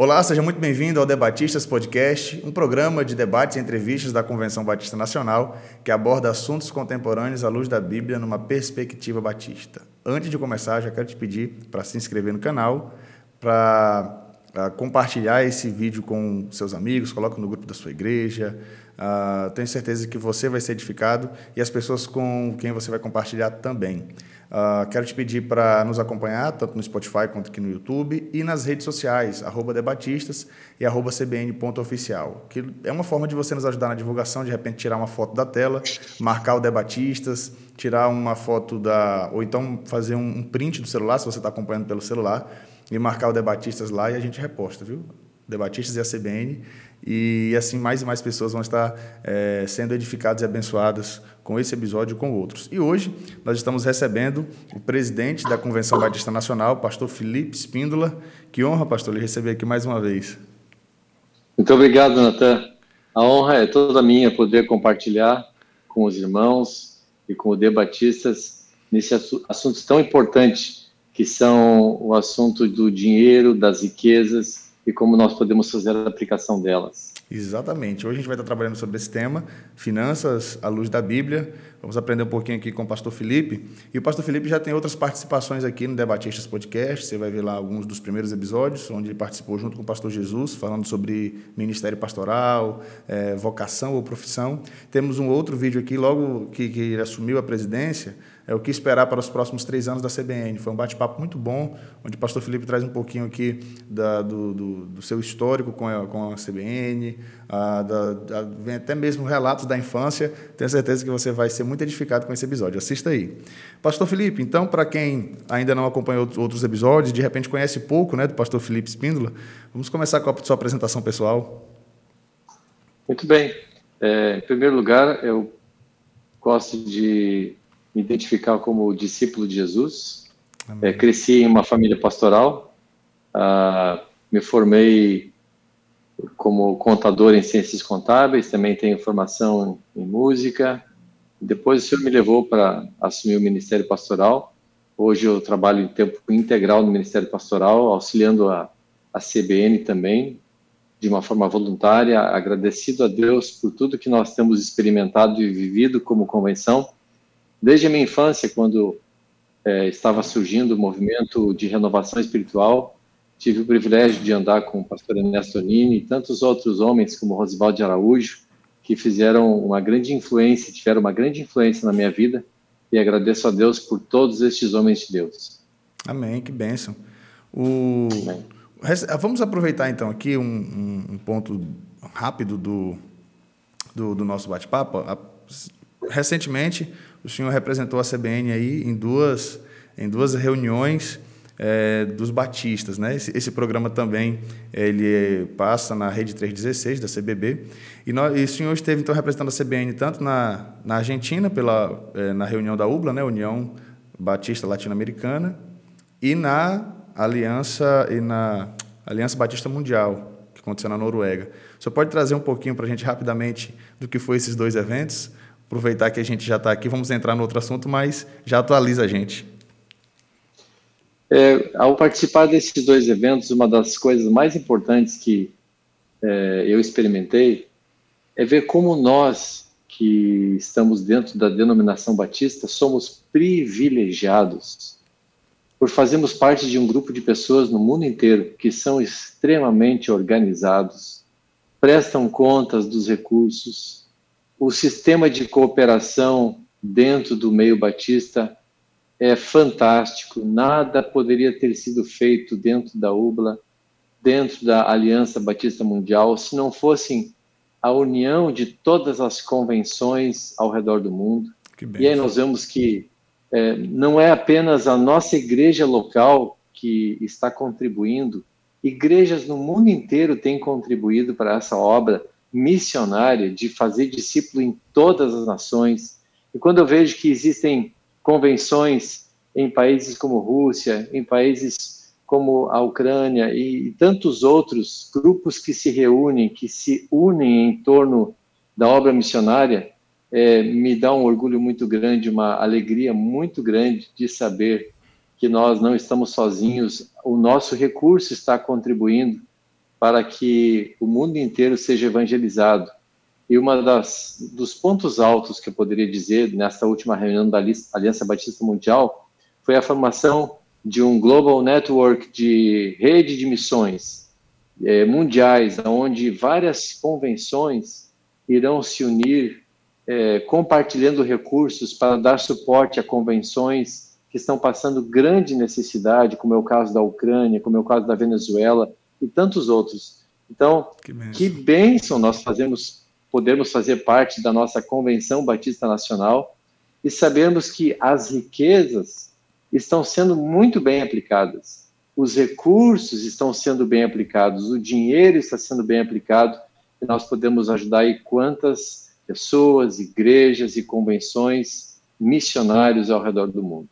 Olá, seja muito bem-vindo ao Debatistas Podcast, um programa de debates e entrevistas da Convenção Batista Nacional que aborda assuntos contemporâneos à luz da Bíblia numa perspectiva batista. Antes de começar, já quero te pedir para se inscrever no canal, para uh, compartilhar esse vídeo com seus amigos, coloque no grupo da sua igreja. Uh, tenho certeza que você vai ser edificado e as pessoas com quem você vai compartilhar também. Uh, quero te pedir para nos acompanhar, tanto no Spotify quanto aqui no YouTube, e nas redes sociais, arroba debatistas e arroba cbn.oficial, que é uma forma de você nos ajudar na divulgação, de repente tirar uma foto da tela, marcar o Debatistas, tirar uma foto da... ou então fazer um print do celular, se você está acompanhando pelo celular, e marcar o Debatistas lá e a gente reposta, viu? Debatistas e a CBN, e assim mais e mais pessoas vão estar é, sendo edificadas e abençoadas com esse episódio e com outros. E hoje nós estamos recebendo o presidente da Convenção Batista Nacional, pastor Felipe Espíndola. Que honra, pastor, lhe receber aqui mais uma vez. Muito obrigado, Natan. A honra é toda minha poder compartilhar com os irmãos e com os debatistas nesse assunto tão importante que são o assunto do dinheiro, das riquezas e como nós podemos fazer a aplicação delas. Exatamente. Hoje a gente vai estar trabalhando sobre esse tema, finanças à luz da Bíblia. Vamos aprender um pouquinho aqui com o pastor Felipe. E o pastor Felipe já tem outras participações aqui no Debatistas Podcast. Você vai ver lá alguns dos primeiros episódios, onde ele participou junto com o pastor Jesus, falando sobre ministério pastoral, é, vocação ou profissão. Temos um outro vídeo aqui, logo que, que ele assumiu a presidência, é o que esperar para os próximos três anos da CBN. Foi um bate-papo muito bom, onde o pastor Felipe traz um pouquinho aqui da, do, do, do, seu histórico com a, com a CBN, a, da, vem até mesmo relatos da infância. Tenho certeza que você vai ser muito edificado com esse episódio. Assista aí. Pastor Felipe, então, para quem ainda não acompanhou outros episódios, de repente conhece pouco né, do pastor Felipe Espíndola, vamos começar com a sua apresentação pessoal. Muito bem. É, em primeiro lugar, eu gosto de me identificar como discípulo de Jesus. É, cresci em uma família pastoral, ah, me formei como contador em ciências contábeis, também tenho formação em música. Depois o Senhor me levou para assumir o ministério pastoral. Hoje eu trabalho em tempo integral no ministério pastoral, auxiliando a, a CBN também, de uma forma voluntária, agradecido a Deus por tudo que nós temos experimentado e vivido como convenção Desde a minha infância, quando é, estava surgindo o movimento de renovação espiritual, tive o privilégio de andar com o pastor Ernesto Nini e tantos outros homens, como Rosivaldo Araújo, que fizeram uma grande influência, tiveram uma grande influência na minha vida, e agradeço a Deus por todos estes homens de Deus. Amém, que bênção. O... Amém. Vamos aproveitar então aqui um, um, ponto rápido do, do, do nosso bate-papo. Recentemente, o senhor representou a CBN aí em duas, em duas reuniões é, dos batistas, né? Esse, esse, programa também ele passa na rede 316 da CBB e, nós, e o senhor esteve então representando a CBN tanto na, na Argentina pela é, na reunião da UBLA, né? União Batista Latino-Americana e na Aliança e na Aliança Batista Mundial que aconteceu na Noruega. O senhor pode trazer um pouquinho para a gente rapidamente do que foi esses dois eventos? Aproveitar que a gente já está aqui, vamos entrar no outro assunto, mas já atualiza a gente. É, ao participar desses dois eventos, uma das coisas mais importantes que é, eu experimentei é ver como nós, que estamos dentro da denominação batista, somos privilegiados por fazermos parte de um grupo de pessoas no mundo inteiro que são extremamente organizados, prestam contas dos recursos, o sistema de cooperação dentro do meio batista é fantástico. Nada poderia ter sido feito dentro da UBLA, dentro da Aliança Batista Mundial, se não fossem a união de todas as convenções ao redor do mundo. E aí nós vemos que é, não é apenas a nossa igreja local que está contribuindo, igrejas no mundo inteiro têm contribuído para essa obra missionária de fazer discípulo em todas as nações. E quando eu vejo que existem convenções em países como Rússia, em países como a Ucrânia e, tantos outros grupos que se reúnem, que se unem em torno da obra missionária, é, me dá um orgulho muito grande, uma alegria muito grande de saber que nós não estamos sozinhos, o nosso recurso está contribuindo para que o mundo inteiro seja evangelizado. E uma das dos pontos altos que eu poderia dizer nesta última reunião da Aliança Batista Mundial foi a formação de um global network de rede de missões é, mundiais, onde várias convenções irão se unir, é, compartilhando recursos para dar suporte a convenções que estão passando grande necessidade, como é o caso da Ucrânia, como é o caso da Venezuela e tantos outros. Então, que bênção, que bênção nós fazemos, podemos fazer parte da nossa Convenção Batista Nacional e sabemos que as riquezas estão sendo muito bem aplicadas, os recursos estão sendo bem aplicados, o dinheiro está sendo bem aplicado e nós podemos ajudar aí quantas pessoas, igrejas e convenções, missionários ao redor do mundo.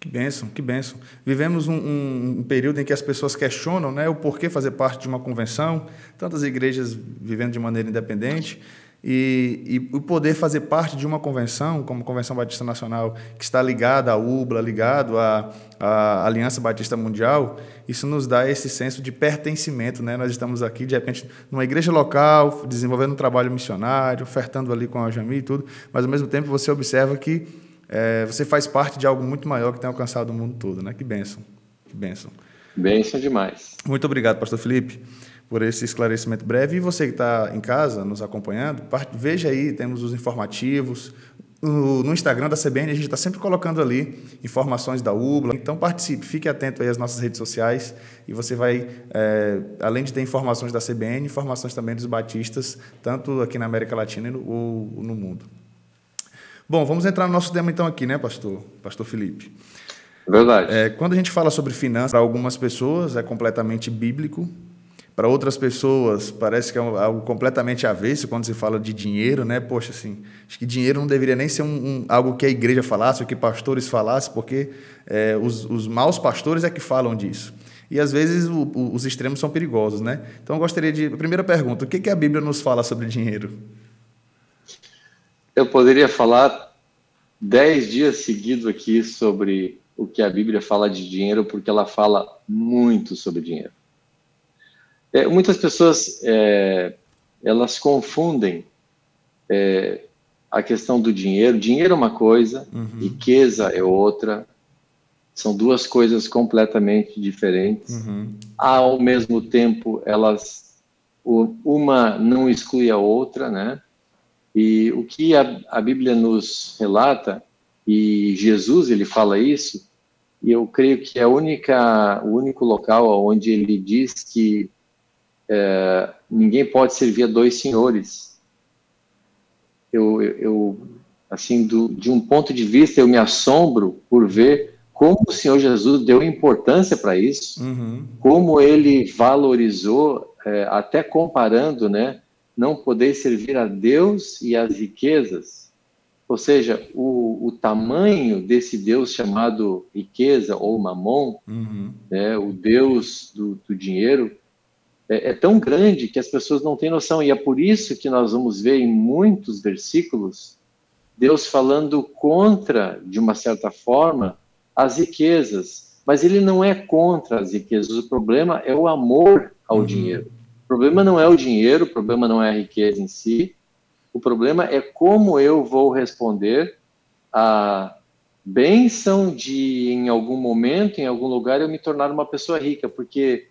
Que benção, que benção. Vivemos um, um, um, período em que as pessoas questionam né, o porquê fazer parte de uma convenção, tantas igrejas vivendo de maneira independente, e, o poder fazer parte de uma convenção, como a Convenção Batista Nacional, que está ligada à UBLA, ligado à, à Aliança Batista Mundial, isso nos dá esse senso de pertencimento. Né? Nós estamos aqui, de repente, numa igreja local, desenvolvendo um trabalho missionário, ofertando ali com a Jami e tudo, mas ao mesmo tempo você observa que é, você faz parte de algo muito maior que tem alcançado o mundo todo, né? Que bênção, que bênção. Bênção demais. Muito obrigado, pastor Felipe, por esse esclarecimento breve. E você que está em casa, nos acompanhando, veja aí, temos os informativos, no, Instagram da CBN, a gente está sempre colocando ali informações da UBLA. Então, participe, fique atento aí às nossas redes sociais e você vai, é, além de ter informações da CBN, informações também dos batistas, tanto aqui na América Latina e no, ou, no mundo. Bom, vamos entrar no nosso tema então aqui, né, pastor? Pastor Felipe. Verdade. É, quando a gente fala sobre finanças, para algumas pessoas é completamente bíblico, para outras pessoas parece que é algo completamente avesso quando se fala de dinheiro, né? Poxa, assim, acho que dinheiro não deveria nem ser um, um algo que a igreja falasse ou que pastores falassem, porque é, os, os maus pastores é que falam disso. E às vezes o, o, os extremos são perigosos, né? Então eu gostaria de. Primeira pergunta: o que, que a Bíblia nos fala sobre dinheiro? Eu poderia falar dez dias seguidos aqui sobre o que a Bíblia fala de dinheiro, porque ela fala muito sobre dinheiro. É, muitas pessoas é, elas confundem é, a questão do dinheiro. Dinheiro é uma coisa, uhum. riqueza é outra. São duas coisas completamente diferentes. Uhum. Ao mesmo tempo, elas uma não exclui a outra, né? E o que a, a Bíblia nos relata, e Jesus ele fala isso, e eu creio que é única, o único local onde ele diz que é, ninguém pode servir a dois senhores. Eu, eu assim, do, de um ponto de vista, eu me assombro por ver como o Senhor Jesus deu importância para isso, uhum. como ele valorizou, é, até comparando, né, não poder servir a Deus e as riquezas. Ou seja, o, o tamanho desse Deus chamado riqueza ou mamon, uhum. né, o Deus do, do dinheiro, é, é, tão grande que as pessoas não têm noção. E é por isso que nós vamos ver em muitos versículos Deus falando contra, de uma certa forma, as riquezas. Mas ele não é contra as riquezas. O problema é o amor ao uhum. dinheiro problema não é o dinheiro, o problema não é a riqueza em si, o problema é como eu vou responder à benção de, em algum momento, em algum lugar, eu me tornar uma pessoa rica, porque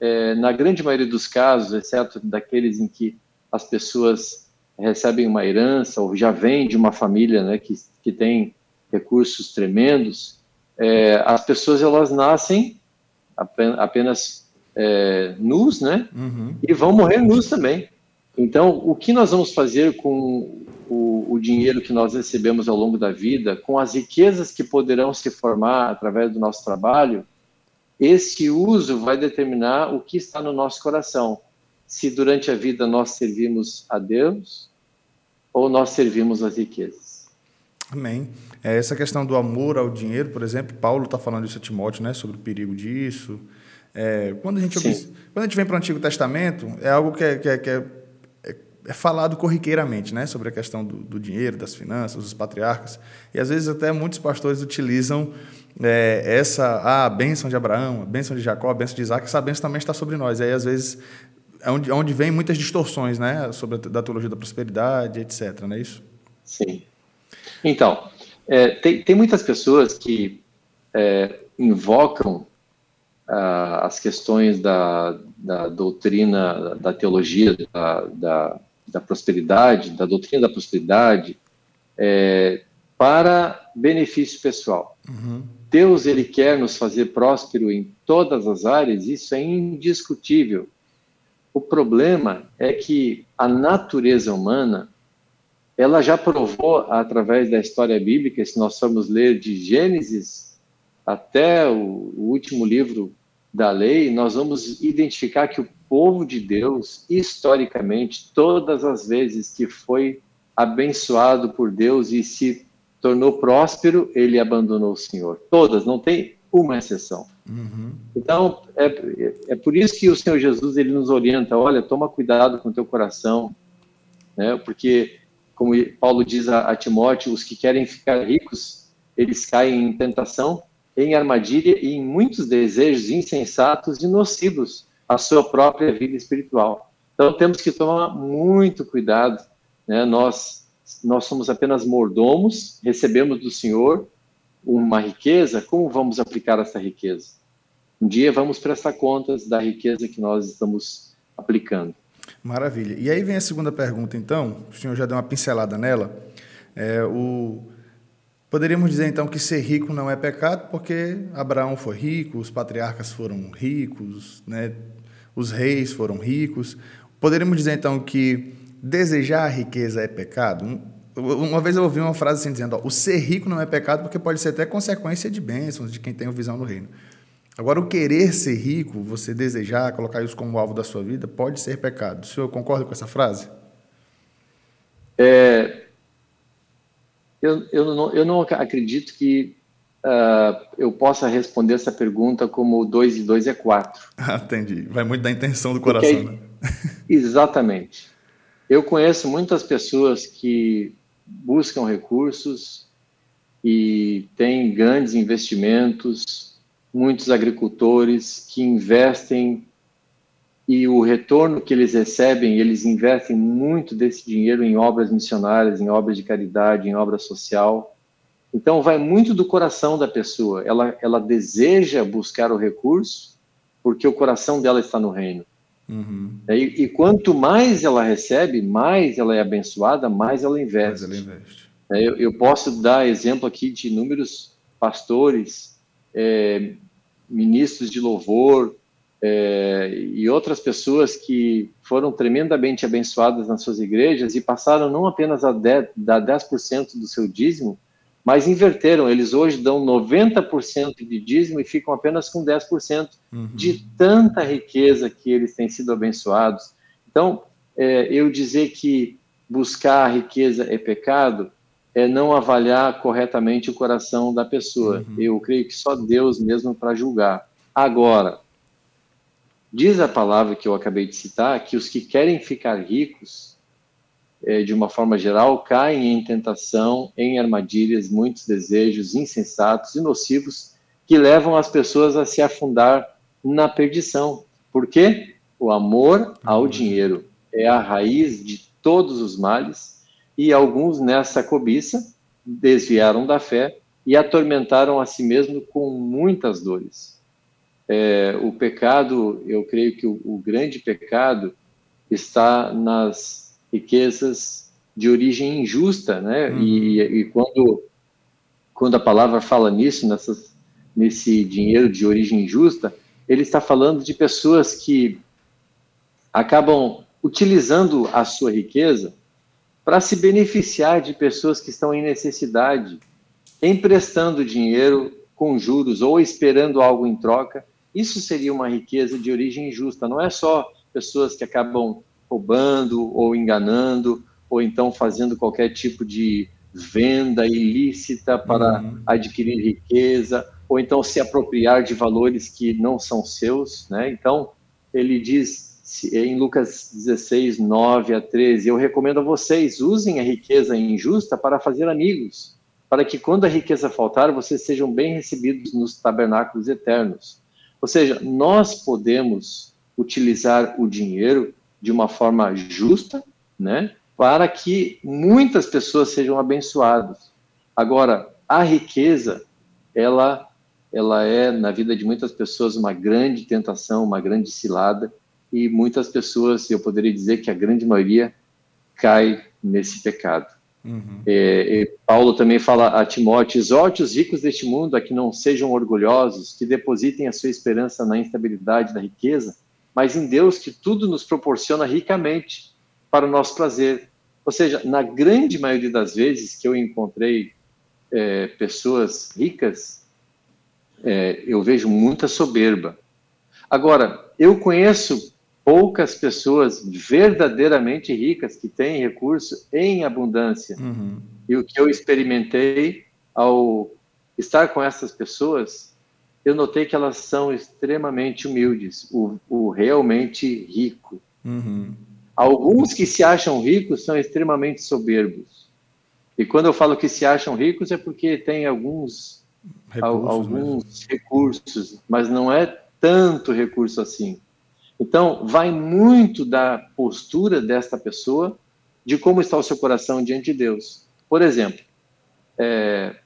é, na grande maioria dos casos, exceto daqueles em que as pessoas recebem uma herança ou já vêm de uma família né, que, que tem recursos tremendos, é, as pessoas elas nascem apenas é, nus, né? Uhum. E vão morrer nus também. Então, o que nós vamos fazer com o, o, dinheiro que nós recebemos ao longo da vida, com as riquezas que poderão se formar através do nosso trabalho, esse uso vai determinar o que está no nosso coração. Se durante a vida nós servimos a Deus ou nós servimos as riquezas. Amém. É, essa questão do amor ao dinheiro, por exemplo, Paulo está falando isso a Timóteo, né, sobre o perigo disso. É, quando, a gente, quando a gente vem para o Antigo Testamento, é algo que é, que é, que é, é falado corriqueiramente, né? Sobre a questão do, do, dinheiro, das finanças, dos patriarcas. E às vezes até muitos pastores utilizam é, essa ah, a bênção de Abraão, a bênção de Jacó, a bênção de Isaac, essa bênção também está sobre nós. E aí às vezes é onde, é onde vem muitas distorções, né? Sobre a da teologia da prosperidade, etc. Não é isso? Sim. Então, é, tem, tem muitas pessoas que é, invocam ah, as questões da, da doutrina, da teologia da, da, da prosperidade, da doutrina da prosperidade, é, para benefício pessoal. Uhum. Deus ele quer nos fazer próspero em todas as áreas, isso é indiscutível. O problema é que a natureza humana ela já provou através da história bíblica, se nós formos ler de Gênesis até o, o último livro da lei, nós vamos identificar que o povo de Deus, historicamente, todas as vezes que foi abençoado por Deus e se tornou próspero, ele abandonou o Senhor. Todas, não tem uma exceção. Uhum. Então, é, é por isso que o Senhor Jesus ele nos orienta: olha, toma cuidado com teu coração, né? porque, como Paulo diz a, a Timóteo, os que querem ficar ricos, eles caem em tentação, em armadilha e em muitos desejos insensatos e nocivos à sua própria vida espiritual. Então, temos que tomar muito cuidado. Né? Nós, nós somos apenas mordomos, recebemos do Senhor uma riqueza, como vamos aplicar essa riqueza? Um dia vamos prestar contas da riqueza que nós estamos aplicando. Maravilha. E aí vem a segunda pergunta, então, o senhor já deu uma pincelada nela. É, o... Poderíamos dizer, então, que ser rico não é pecado, porque Abraão foi rico, os patriarcas foram ricos, né? os reis foram ricos. Poderíamos dizer, então, que desejar a riqueza é pecado? Uma vez eu ouvi uma frase assim dizendo: ó, o ser rico não é pecado porque pode ser até consequência de bênçãos de quem tem visão no reino. Agora, o querer ser rico, você desejar colocar isso como alvo da sua vida, pode ser pecado. O senhor concorda com essa frase? É, eu, eu, não, eu não acredito que uh, eu possa responder essa pergunta como 2 e 2 é 4. Ah, entendi. Vai muito da intenção do coração, né? Exatamente. Eu conheço muitas pessoas que buscam recursos e têm grandes investimentos, muitos agricultores que investem e o retorno que eles recebem, eles investem muito desse dinheiro em obras missionárias, em obras de caridade, em obra social. Então, vai muito do coração da pessoa. Ela, ela deseja buscar o recurso porque o coração dela está no reino. Uhum. E, e, quanto mais ela recebe, mais ela é abençoada, mais ela investe. Mais ela investe. É, eu, eu, posso dar exemplo aqui de inúmeros pastores, é, ministros de louvor é, e outras pessoas que foram tremendamente abençoadas nas suas igrejas e passaram não apenas a 10%, dar 10% do seu dízimo, mas inverteram. Eles hoje dão 90% de dízimo e ficam apenas com 10% uhum. de tanta riqueza que eles têm sido abençoados. Então, é, eu dizer que buscar a riqueza é pecado é não avaliar corretamente o coração da pessoa. Uhum. Eu creio que só Deus mesmo para julgar. Agora, diz a palavra que eu acabei de citar que os que querem ficar ricos é, de uma forma geral, caem em tentação, em armadilhas, muitos desejos insensatos e nocivos que levam as pessoas a se afundar na perdição. Por quê? O amor ao dinheiro é a raiz de todos os males e alguns nessa cobiça desviaram da fé e atormentaram a si mesmo com muitas dores. É, o pecado, eu creio que o, o grande pecado está nas riquezas de origem injusta, né? Uhum. E, e, quando, quando a palavra fala nisso, nessas, nesse dinheiro de origem injusta, ele está falando de pessoas que acabam utilizando a sua riqueza para se beneficiar de pessoas que estão em necessidade, emprestando dinheiro com juros ou esperando algo em troca. Isso seria uma riqueza de origem injusta. Não é só pessoas que acabam roubando ou enganando, ou então fazendo qualquer tipo de venda ilícita para uhum. adquirir riqueza, ou então se apropriar de valores que não são seus, né? Então, ele diz em Lucas 16, 9 a 13, eu recomendo a vocês, usem a riqueza injusta para fazer amigos, para que quando a riqueza faltar, vocês sejam bem recebidos nos tabernáculos eternos. Ou seja, nós podemos utilizar o dinheiro de uma forma justa, né? Para que muitas pessoas sejam abençoadas. Agora, a riqueza, ela, ela é na vida de muitas pessoas uma grande tentação, uma grande cilada, e muitas pessoas, eu poderia dizer que a grande maioria cai nesse pecado. Uhum. É, Paulo também fala a Timóteo: exorte os ricos deste mundo a que não sejam orgulhosos, que depositem a sua esperança na instabilidade da riqueza, mas em Deus que tudo nos proporciona ricamente para o nosso prazer. Ou seja, na grande maioria das vezes que eu encontrei é, pessoas ricas, é, eu vejo muita soberba. Agora, eu conheço poucas pessoas verdadeiramente ricas que têm recurso em abundância. Uhum. E o que eu experimentei ao estar com essas pessoas, eu notei que elas são extremamente humildes, o, o realmente rico. Uhum. Alguns que se acham ricos são extremamente soberbos. E quando eu falo que se acham ricos é porque tem alguns recursos, alguns recursos mas não é tanto recurso assim. Então, vai muito da postura desta pessoa, de como está o seu coração diante de Deus. Por exemplo, é,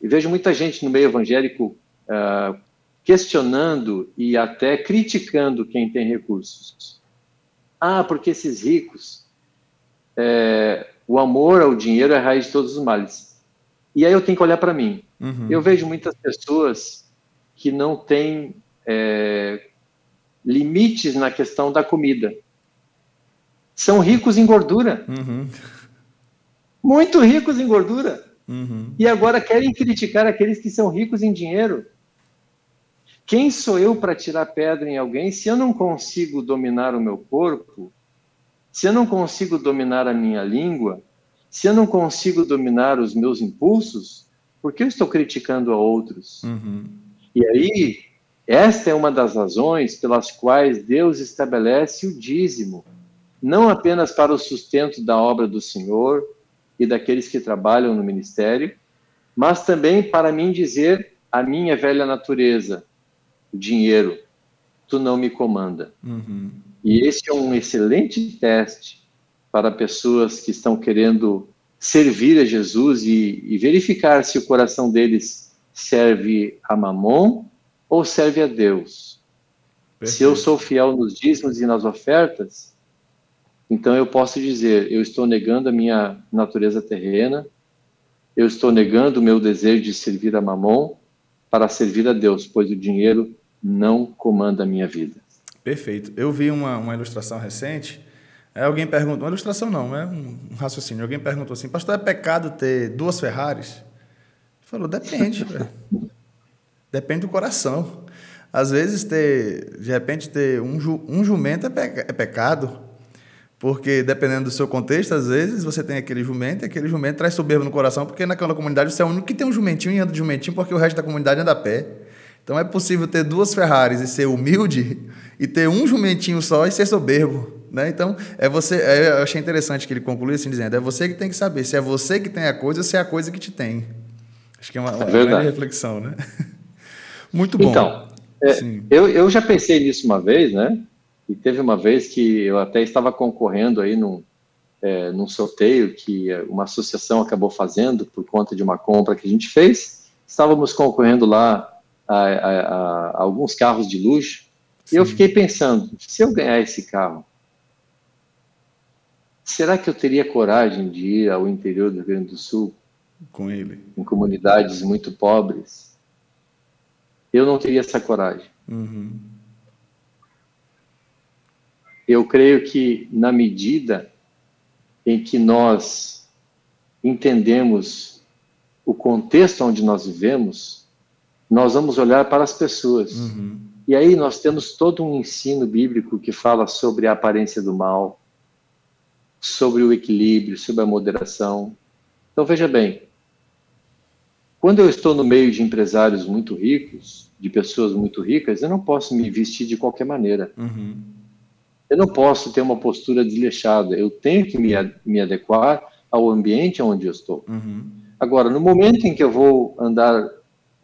vejo muita gente no meio evangélico uh, questionando e até criticando quem tem recursos. Ah, porque esses ricos, é, o amor ao dinheiro é a raiz de todos os males. E aí eu tenho que olhar para mim. Uhum. Eu vejo muitas pessoas que não têm é, limites na questão da comida. São ricos em gordura. Uhum. Muito ricos em gordura. Uhum. E agora querem criticar aqueles que são ricos em dinheiro. Quem sou eu para tirar pedra em alguém se eu não consigo dominar o meu corpo? Se eu não consigo dominar a minha língua? Se eu não consigo dominar os meus impulsos? Por que eu estou criticando a outros? Uhum. E aí esta é uma das razões pelas quais Deus estabelece o dízimo, não apenas para o sustento da obra do Senhor e daqueles que trabalham no ministério, mas também para mim dizer a minha velha natureza, o dinheiro, tu não me comanda. Uhum. E esse é um excelente teste para pessoas que estão querendo servir a Jesus e, e verificar se o coração deles serve a Mamon ou serve a Deus? Perfeito. Se eu sou fiel nos dízimos e nas ofertas, então eu posso dizer: eu estou negando a minha natureza terrena, eu estou negando o meu desejo de servir a Mamon para servir a Deus, pois o dinheiro não comanda a minha vida. Perfeito. Eu vi uma, uma ilustração recente. Alguém perguntou, uma ilustração não, é um raciocínio. Alguém perguntou assim: Pastor, é pecado ter duas Ferraris? Ele falou: Depende. Depende do coração. Às vezes, ter, de repente, ter um, ju, um jumento é, pe, é pecado, porque dependendo do seu contexto, às vezes você tem aquele jumento e aquele jumento traz soberba no coração, porque naquela comunidade você é o único que tem um jumentinho e anda de jumentinho, porque o resto da comunidade anda a pé. Então é possível ter duas Ferraris e ser humilde, e ter um jumentinho só e ser soberbo. Né? Então, é você. É, eu achei interessante que ele concluiu assim, dizendo: é você que tem que saber se é você que tem a coisa ou se é a coisa que te tem. Acho que é uma, uma é grande reflexão, né? Muito bom. Então, é, eu, eu já pensei nisso uma vez, né? E teve uma vez que eu até estava concorrendo aí num, é, num sorteio que uma associação acabou fazendo por conta de uma compra que a gente fez. Estávamos concorrendo lá a, a, a alguns carros de luxo. Sim. E eu fiquei pensando, se eu ganhar esse carro, será que eu teria coragem de ir ao interior do Rio Grande do Sul? Com ele. Em comunidades muito pobres? Eu não teria essa coragem. Uhum. Eu creio que, na medida em que nós entendemos o contexto onde nós vivemos, nós vamos olhar para as pessoas. Uhum. E aí nós temos todo um ensino bíblico que fala sobre a aparência do mal, sobre o equilíbrio, sobre a moderação. Então veja bem, quando eu estou no meio de empresários muito ricos, de pessoas muito ricas, eu não posso me vestir de qualquer maneira. Uhum. Eu não posso ter uma postura desleixada. Eu tenho que me, me adequar ao ambiente onde eu estou. Uhum. Agora, no momento em que eu vou andar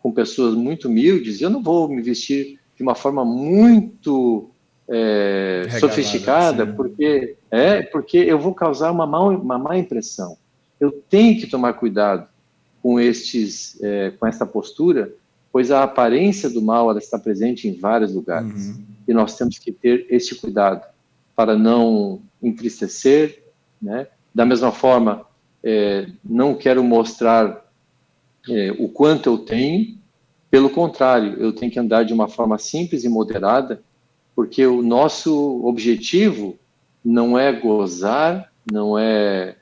com pessoas muito humildes, eu não vou me vestir de uma forma muito é, sofisticada, porque é porque eu vou causar uma má, uma má impressão. Eu tenho que tomar cuidado com estes, é, com essa postura, pois a aparência do mal ela está presente em vários lugares uhum. e nós temos que ter este cuidado para não entristecer, né? Da mesma forma, é, não quero mostrar é, o quanto eu tenho, pelo contrário, eu tenho que andar de uma forma simples e moderada, porque o nosso objetivo não é gozar, não é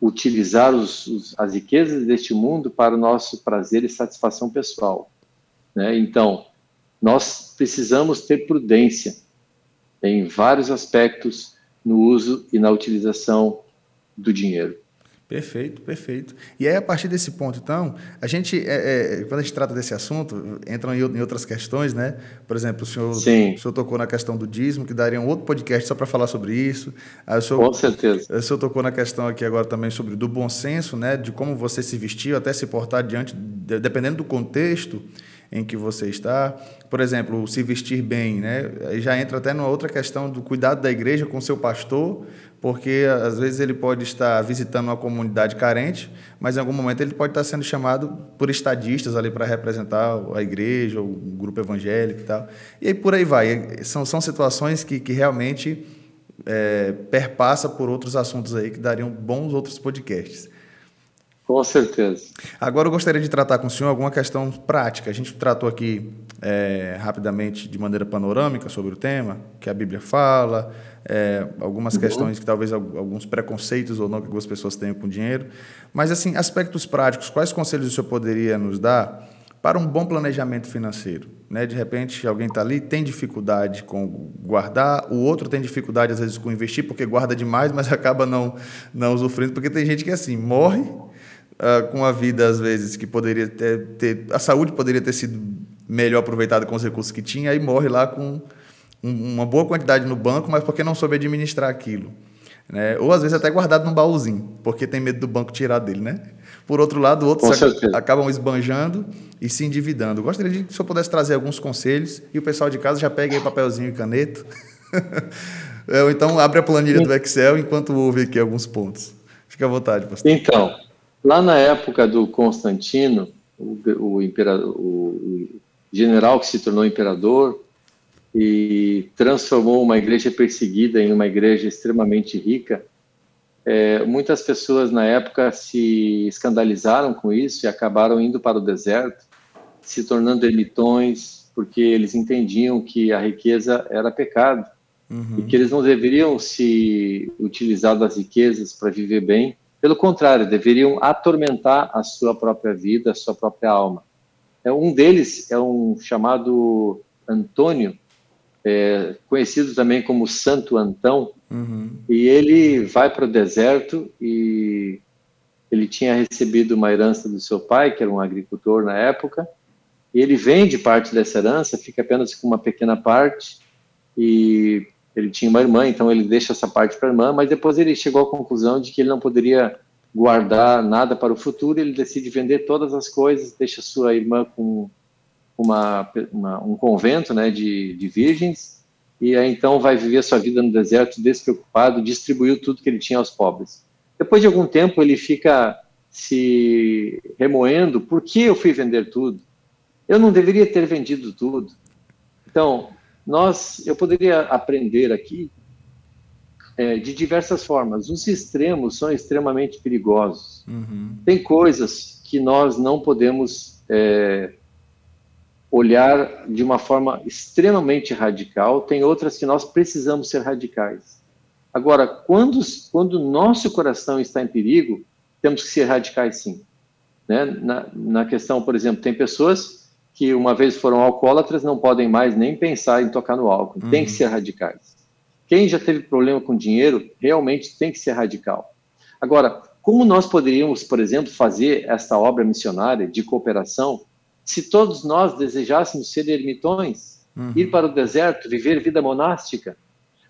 utilizar os, os, as riquezas deste mundo para o nosso prazer e satisfação pessoal. Né? Então, nós precisamos ter prudência em vários aspectos no uso e na utilização do dinheiro. Perfeito, perfeito. E aí, a partir desse ponto, então, a gente, é, é, quando a gente trata desse assunto, entram em, em, outras questões, né? Por exemplo, o senhor, Sim. o senhor tocou na questão do dízimo, que daria um outro podcast só para falar sobre isso. Aí, senhor, Com certeza. O senhor tocou na questão aqui agora também sobre do bom senso, né? De como você se vestiu, até se portar diante, dependendo do contexto em que você está. Por exemplo, se vestir bem, né? Aí já entra até numa outra questão do cuidado da igreja com o seu pastor, porque às vezes ele pode estar visitando uma comunidade carente, mas em algum momento ele pode estar sendo chamado por estadistas ali para representar a igreja, o grupo evangélico e tal. E aí por aí vai. São, são situações que, que realmente é, perpassa por outros assuntos aí que dariam bons outros podcasts. Com certeza. Agora eu gostaria de tratar com o senhor alguma questão prática. A gente tratou aqui é, rapidamente, de maneira panorâmica, sobre o tema, que a Bíblia fala, é, algumas questões que talvez alguns preconceitos ou não que algumas pessoas tenham com dinheiro. Mas, assim, aspectos práticos, quais conselhos o senhor poderia nos dar para um bom planejamento financeiro? Né? De repente, alguém está ali, tem dificuldade com guardar, o outro tem dificuldade, às vezes, com investir, porque guarda demais, mas acaba não, não usufruindo, porque tem gente que, assim, morre uh, com a vida, às vezes, que poderia ter, ter, A saúde poderia ter sido melhor aproveitada com os recursos que tinha, e morre lá com um, uma boa quantidade no banco, mas porque não soube administrar aquilo. Né? Ou às vezes até guardado num baúzinho, porque tem medo do banco tirar dele, né? Por outro lado, outros acabam esbanjando e se endividando. Gostaria de que o senhor pudesse trazer alguns conselhos e o pessoal de casa já pega aí papelzinho e caneta. Ou então abre a planilha do Excel enquanto ouve aqui alguns pontos. Fique à vontade, pastor. Então, Lá na época do Constantino, o, o, imperador, o general que se tornou imperador e transformou uma igreja perseguida em uma igreja extremamente rica, é, muitas pessoas na época se escandalizaram com isso e acabaram indo para o deserto, se tornando ermitões, porque eles entendiam que a riqueza era pecado uhum. e que eles não deveriam se utilizar das riquezas para viver bem, pelo contrário, deveriam atormentar a sua própria vida, a sua própria alma. É, um deles é um chamado Antônio, é, conhecido também como Santo Antão, uhum. e ele vai para o deserto e ele tinha recebido uma herança do seu pai, que era um agricultor na época, e ele vende parte dessa herança, fica apenas com uma pequena parte, e ele tinha uma irmã, então ele deixa essa parte para a irmã, mas depois ele chegou à conclusão de que ele não poderia guardar nada para o futuro, ele decide vender todas as coisas, deixa sua irmã com uma, uma, um convento né, de, de virgens, e aí então vai viver sua vida no deserto despreocupado, distribuiu tudo que ele tinha aos pobres. Depois de algum tempo ele fica se remoendo, por que eu fui vender tudo? Eu não deveria ter vendido tudo. Então, nós, eu poderia aprender aqui é, de diversas formas. Os extremos são extremamente perigosos. Uhum. Tem coisas que nós não podemos é, olhar de uma forma extremamente radical, tem outras que nós precisamos ser radicais. Agora, quando, quando o nosso coração está em perigo, temos que ser radicais sim. Né? Na, na questão, por exemplo, tem pessoas que uma vez foram alcoólatras não podem mais nem pensar em tocar no álcool. Uhum. Tem que uhum. ser radicais. Quem já teve problema com dinheiro realmente tem que ser radical. Agora, como nós poderíamos, por exemplo, fazer esta obra missionária de cooperação se todos nós desejássemos ser ermitões, uhum. ir para o deserto, viver vida monástica?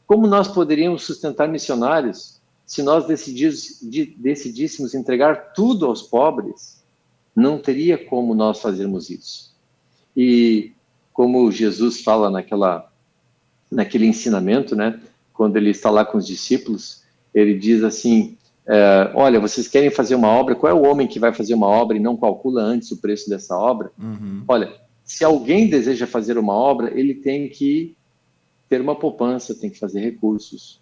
Como nós poderíamos sustentar missionários se nós decidíssemos entregar tudo aos pobres? Não teria como nós fazermos isso. E como Jesus fala naquela naquele ensinamento, né? Quando ele está lá com os discípulos, ele diz assim: é, Olha, vocês querem fazer uma obra? Qual é o homem que vai fazer uma obra e não calcula antes o preço dessa obra? Uhum. Olha, se alguém deseja fazer uma obra, ele tem que ter uma poupança, tem que fazer recursos,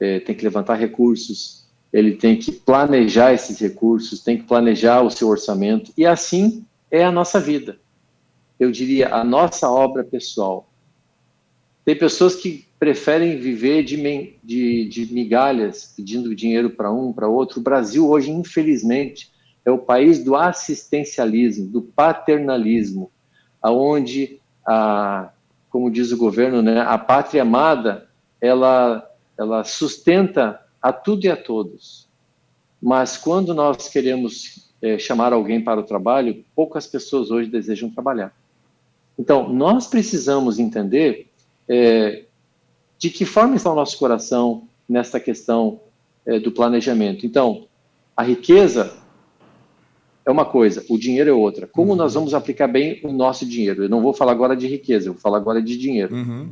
é, tem que levantar recursos, ele tem que planejar esses recursos, tem que planejar o seu orçamento, e assim é a nossa vida. Eu diria a nossa obra pessoal. Tem pessoas que preferem viver de, de, de migalhas, pedindo dinheiro para um, para outro. O Brasil hoje, infelizmente, é o país do assistencialismo, do paternalismo, aonde a como diz o governo, né, a pátria amada, ela, ela sustenta a tudo e a todos. Mas quando nós queremos é, chamar alguém para o trabalho, poucas pessoas hoje desejam trabalhar. Então, nós precisamos entender é, de que forma está o nosso coração nesta questão é, do planejamento. Então, a riqueza é uma coisa, o dinheiro é outra. Como uhum. nós vamos aplicar bem o nosso dinheiro? Eu não vou falar agora de riqueza, eu vou falar agora de dinheiro. Uhum.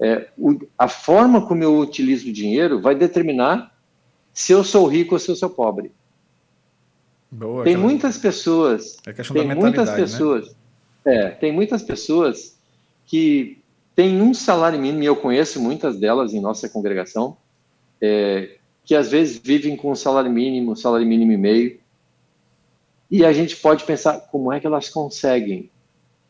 É, o, a forma como eu utilizo o dinheiro vai determinar se eu sou rico ou se eu sou pobre. Boa, tem aquela... muitas pessoas. É tem muitas né? pessoas. Né? É, tem muitas pessoas que têm um salário mínimo, e eu conheço muitas delas em nossa congregação, é, que às vezes vivem com um salário mínimo, salário mínimo e meio, e a gente pode pensar como é que elas conseguem.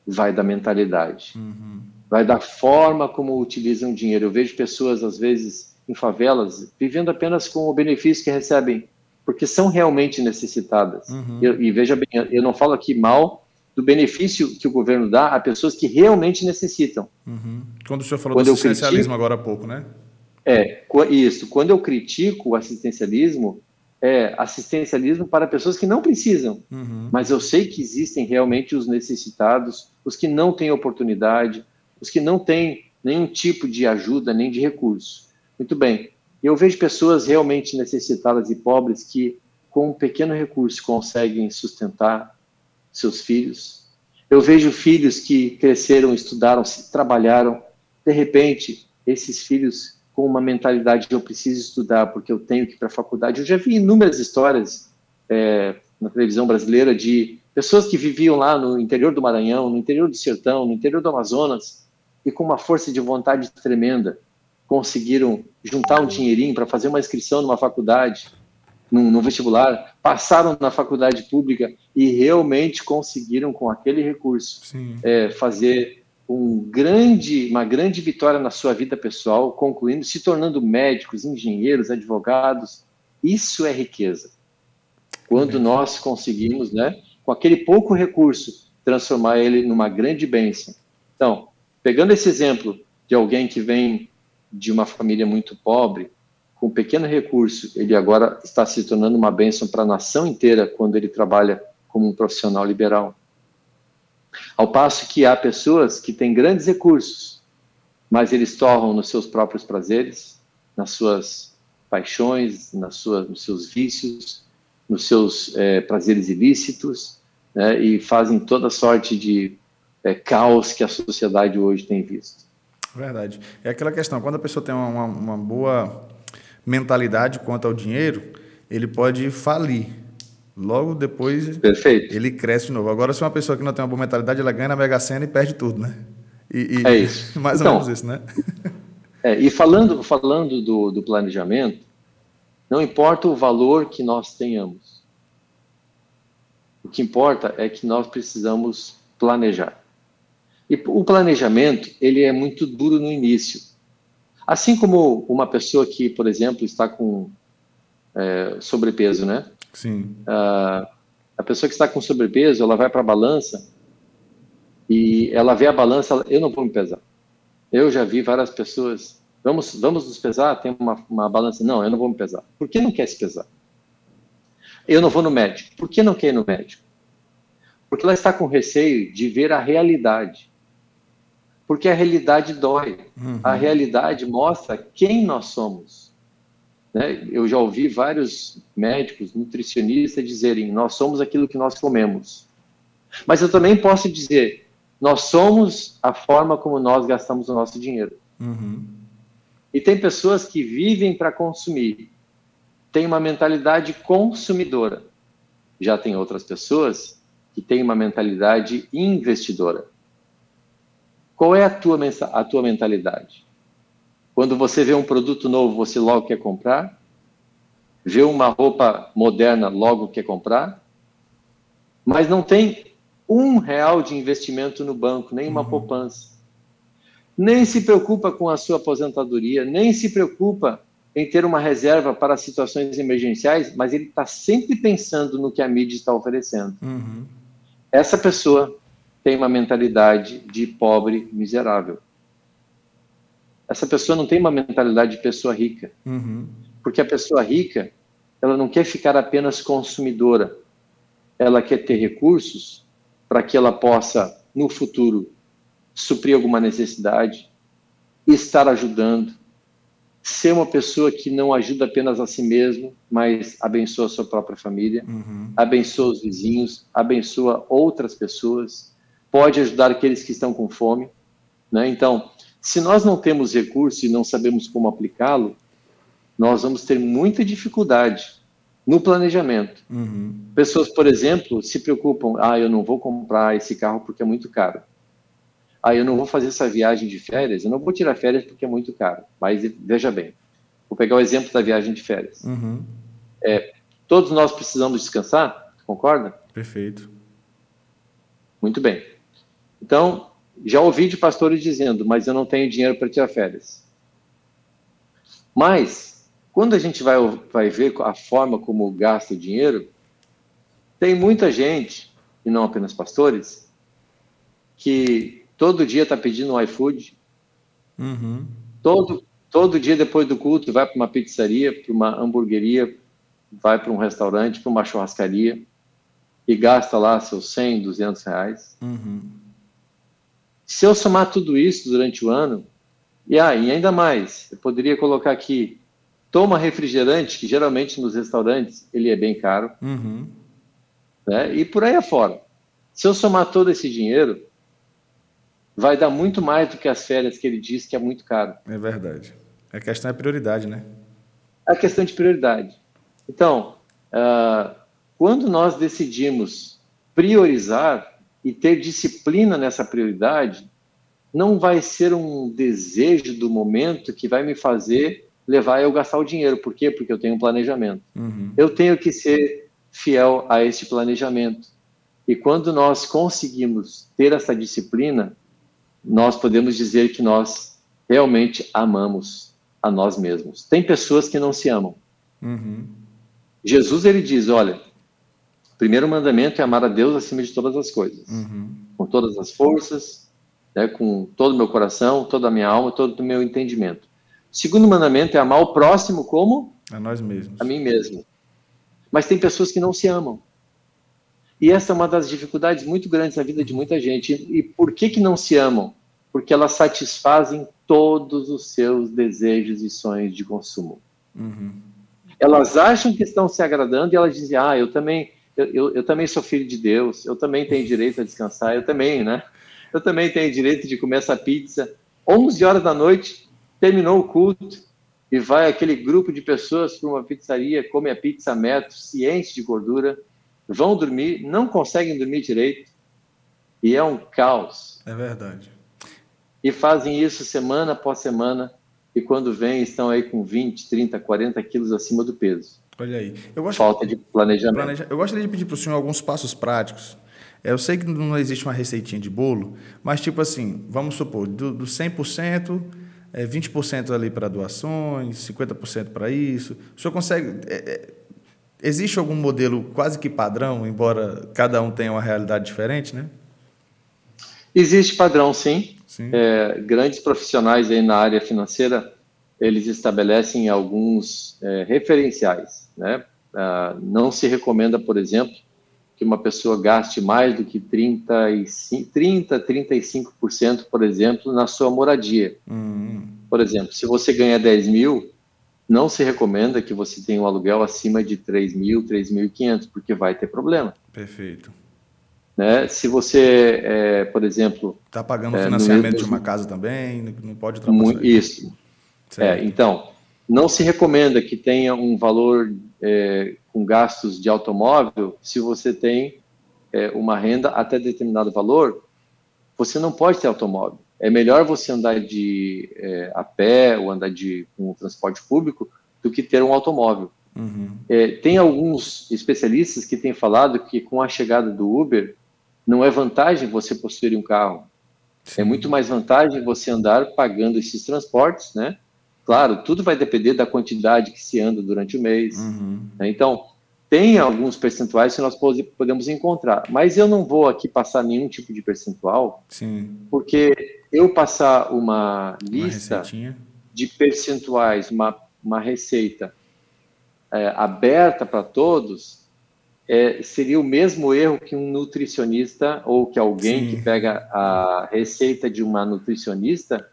Vai da mentalidade, uhum. vai da forma como utilizam o dinheiro. Eu vejo pessoas, às vezes, em favelas, vivendo apenas com o benefício que recebem, porque são realmente necessitadas. Uhum. Eu, e veja bem, eu não falo aqui mal do benefício que o governo dá a pessoas que realmente necessitam. Uhum. Quando o senhor falou Quando do assistencialismo critico, agora há pouco, né? É, isso. Quando eu critico o assistencialismo, é, assistencialismo para pessoas que não precisam, uhum. mas eu sei que existem realmente os necessitados, os que não têm oportunidade, os que não têm nenhum tipo de ajuda nem de recurso. Muito bem, eu vejo pessoas realmente necessitadas e pobres que, com um pequeno recurso, conseguem sustentar seus filhos. Eu vejo filhos que cresceram, estudaram, trabalharam, de repente, esses filhos com uma mentalidade de eu preciso estudar porque eu tenho que ir para a faculdade. Eu já vi inúmeras histórias é, na televisão brasileira de pessoas que viviam lá no interior do Maranhão, no interior do Sertão, no interior do Amazonas, e com uma força de vontade tremenda conseguiram juntar um dinheirinho para fazer uma inscrição numa faculdade, no, no, vestibular, passaram na faculdade pública e realmente conseguiram, com aquele recurso, é, fazer um grande, uma grande vitória na sua vida pessoal, concluindo, se tornando médicos, engenheiros, advogados. Isso é riqueza. Quando nós conseguimos, né, com aquele pouco recurso, transformar ele numa grande bênção. Então, pegando esse exemplo de alguém que vem de uma família muito pobre, com pequeno recurso, ele agora está se tornando uma bênção para a nação inteira quando ele trabalha como um profissional liberal. Ao passo que há pessoas que têm grandes recursos, mas eles torram nos seus próprios prazeres, nas suas paixões, nas suas, nos seus vícios, nos seus é, prazeres ilícitos, né, e fazem toda sorte de é, caos que a sociedade hoje tem visto. Verdade. É aquela questão, quando a pessoa tem uma, uma boa mentalidade quanto ao dinheiro, ele pode falir Logo depois Perfeito. ele cresce de novo. Agora, se uma pessoa que não tem uma boa mentalidade, ela ganha na Mega Sena e perde tudo, né? E, e é isso. Mais então, ou menos isso, né? É, e falando, falando do, do planejamento, não importa o valor que nós tenhamos. O que importa é que nós precisamos planejar. E o planejamento, ele é muito duro no início. Assim como uma pessoa que, por exemplo, está com é, sobrepeso, né? Sim. Uh, a pessoa que está com sobrepeso, ela vai para a balança e ela vê a balança, ela, eu não vou me pesar. Eu já vi várias pessoas, vamos, vamos nos pesar, tem uma, uma balança, não, eu não vou me pesar. Por que não quer se pesar? Eu não vou no médico. Por que não quer ir no médico? Porque ela está com receio de ver a realidade. Porque a realidade dói. Uhum. A realidade mostra quem nós somos. Né? Eu já ouvi vários médicos, nutricionistas dizerem: nós somos aquilo que nós comemos. Mas eu também posso dizer: nós somos a forma como nós gastamos o nosso dinheiro. Uhum. E tem pessoas que vivem para consumir, tem uma mentalidade consumidora. Já tem outras pessoas que têm uma mentalidade investidora. Qual é a tua, a tua mentalidade? Quando você vê um produto novo, você logo quer comprar? Vê uma roupa moderna, logo quer comprar? Mas não tem um real de investimento no banco, nem uma uhum. poupança. Nem se preocupa com a sua aposentadoria, nem se preocupa em ter uma reserva para situações emergenciais, mas ele está sempre pensando no que a mídia está oferecendo. Uhum. Essa pessoa tem uma mentalidade de pobre miserável. Essa pessoa não tem uma mentalidade de pessoa rica. Uhum. Porque a pessoa rica, ela não quer ficar apenas consumidora. Ela quer ter recursos para que ela possa, no futuro, suprir alguma necessidade, estar ajudando, ser uma pessoa que não ajuda apenas a si mesmo, mas abençoa a sua própria família, uhum. abençoa os vizinhos, abençoa outras pessoas, pode ajudar aqueles que estão com fome. Né? Então, se nós não temos recurso e não sabemos como aplicá-lo, nós vamos ter muita dificuldade no planejamento. Uhum. Pessoas, por exemplo, se preocupam: ah, eu não vou comprar esse carro porque é muito caro. Ah, eu não vou fazer essa viagem de férias, eu não vou tirar férias porque é muito caro. Mas veja bem, vou pegar o exemplo da viagem de férias. Uhum. É, todos nós precisamos descansar, concorda? Perfeito. Muito bem. Então, já ouvi de pastores dizendo, mas eu não tenho dinheiro para tirar férias. Mas quando a gente vai, vai ver a forma como gasta o dinheiro, tem muita gente, e não apenas pastores, que todo dia está pedindo um iFood. Uhum. Todo, todo dia depois do culto vai para uma pizzaria, para uma hamburgueria, vai para um restaurante, para uma churrascaria e gasta lá seus 100, 200 reais. Uhum. Se eu somar tudo isso durante o ano, e, ah, e ainda mais, eu poderia colocar aqui toma refrigerante, que geralmente nos restaurantes ele é bem caro, uhum. né? e por aí afora. Se eu somar todo esse dinheiro, vai dar muito mais do que as férias que ele diz que é muito caro. É verdade. A questão é prioridade, né? A questão de prioridade. Então, uh, quando nós decidimos priorizar e ter disciplina nessa prioridade, não vai ser um desejo do momento que vai me fazer levar eu gastar o dinheiro. Por quê? Porque eu tenho um planejamento. Uhum. Eu tenho que ser fiel a este planejamento. E quando nós conseguimos ter essa disciplina, nós podemos dizer que nós realmente amamos a nós mesmos. Tem pessoas que não se amam. Uhum. Jesus ele diz, olha, primeiro mandamento é amar a Deus acima de todas as coisas, uhum. com todas as forças, né, com todo o meu coração, toda a minha alma, todo o meu entendimento. Segundo mandamento é amar o próximo como a nós mesmos. A mim mesmo. Mas tem pessoas que não se amam. E essa é uma das dificuldades muito grandes na vida de muita gente. E por que que não se amam? Porque elas satisfazem todos os seus desejos e sonhos de consumo. Uhum. Elas acham que estão se agradando e elas dizem: "Ah, eu também, eu, eu, eu também sou filho de Deus. Eu também tenho direito a descansar. Eu também, né? Eu também tenho direito de comer essa pizza 11 horas da noite Terminou o culto e vai aquele grupo de pessoas para uma pizzaria, come a pizza metro, se enche de gordura, vão dormir, não conseguem dormir direito e é um caos. É verdade. E fazem isso semana após semana e quando vêm estão aí com 20, 30, 40 quilos acima do peso. Olha aí. Falta de planejamento. Planeja... Eu gostaria de pedir para o senhor alguns passos práticos. É, eu sei que não existe uma receitinha de bolo, mas tipo assim, vamos supor, do, do 100%, é, 20% ali para doações, 50% para isso. O senhor consegue. É, é, existe algum modelo quase que padrão, embora cada um tenha uma realidade diferente, né? Existe padrão, sim. sim. É, grandes profissionais aí na área financeira, eles estabelecem alguns é, referenciais, né? Ah, não se recomenda, por exemplo, que uma pessoa gaste mais do que 35, 30, 35%, por exemplo, na sua moradia. Uhum. Por exemplo, se você ganha 10 mil, não se recomenda que você tenha um aluguel acima de 3 mil, 3.500, porque vai ter problema. Perfeito. Né? Se você, é, por exemplo... Está pagando o é, financiamento de uma casa também, não pode ultrapassar isso. É, então, não se recomenda que tenha um valor é, com gastos de automóvel se você tem é, uma renda até determinado valor, você não pode ter automóvel. É melhor você andar de é, a pé ou andar de com transporte público do que ter um automóvel. Uhum. É, tem alguns especialistas que têm falado que com a chegada do Uber não é vantagem você possuir um carro. É Sim. É muito mais vantagem você andar pagando esses transportes, né? Claro, tudo vai depender da quantidade que se anda durante o mês. Uhum. Né? Então, tem alguns percentuais que nós podemos encontrar, mas eu não vou aqui passar nenhum tipo de percentual, Sim. porque eu passar uma lista uma de percentuais, uma, uma receita é, aberta para todos, é, seria o mesmo erro que um nutricionista ou que alguém Sim. que pega a receita de uma nutricionista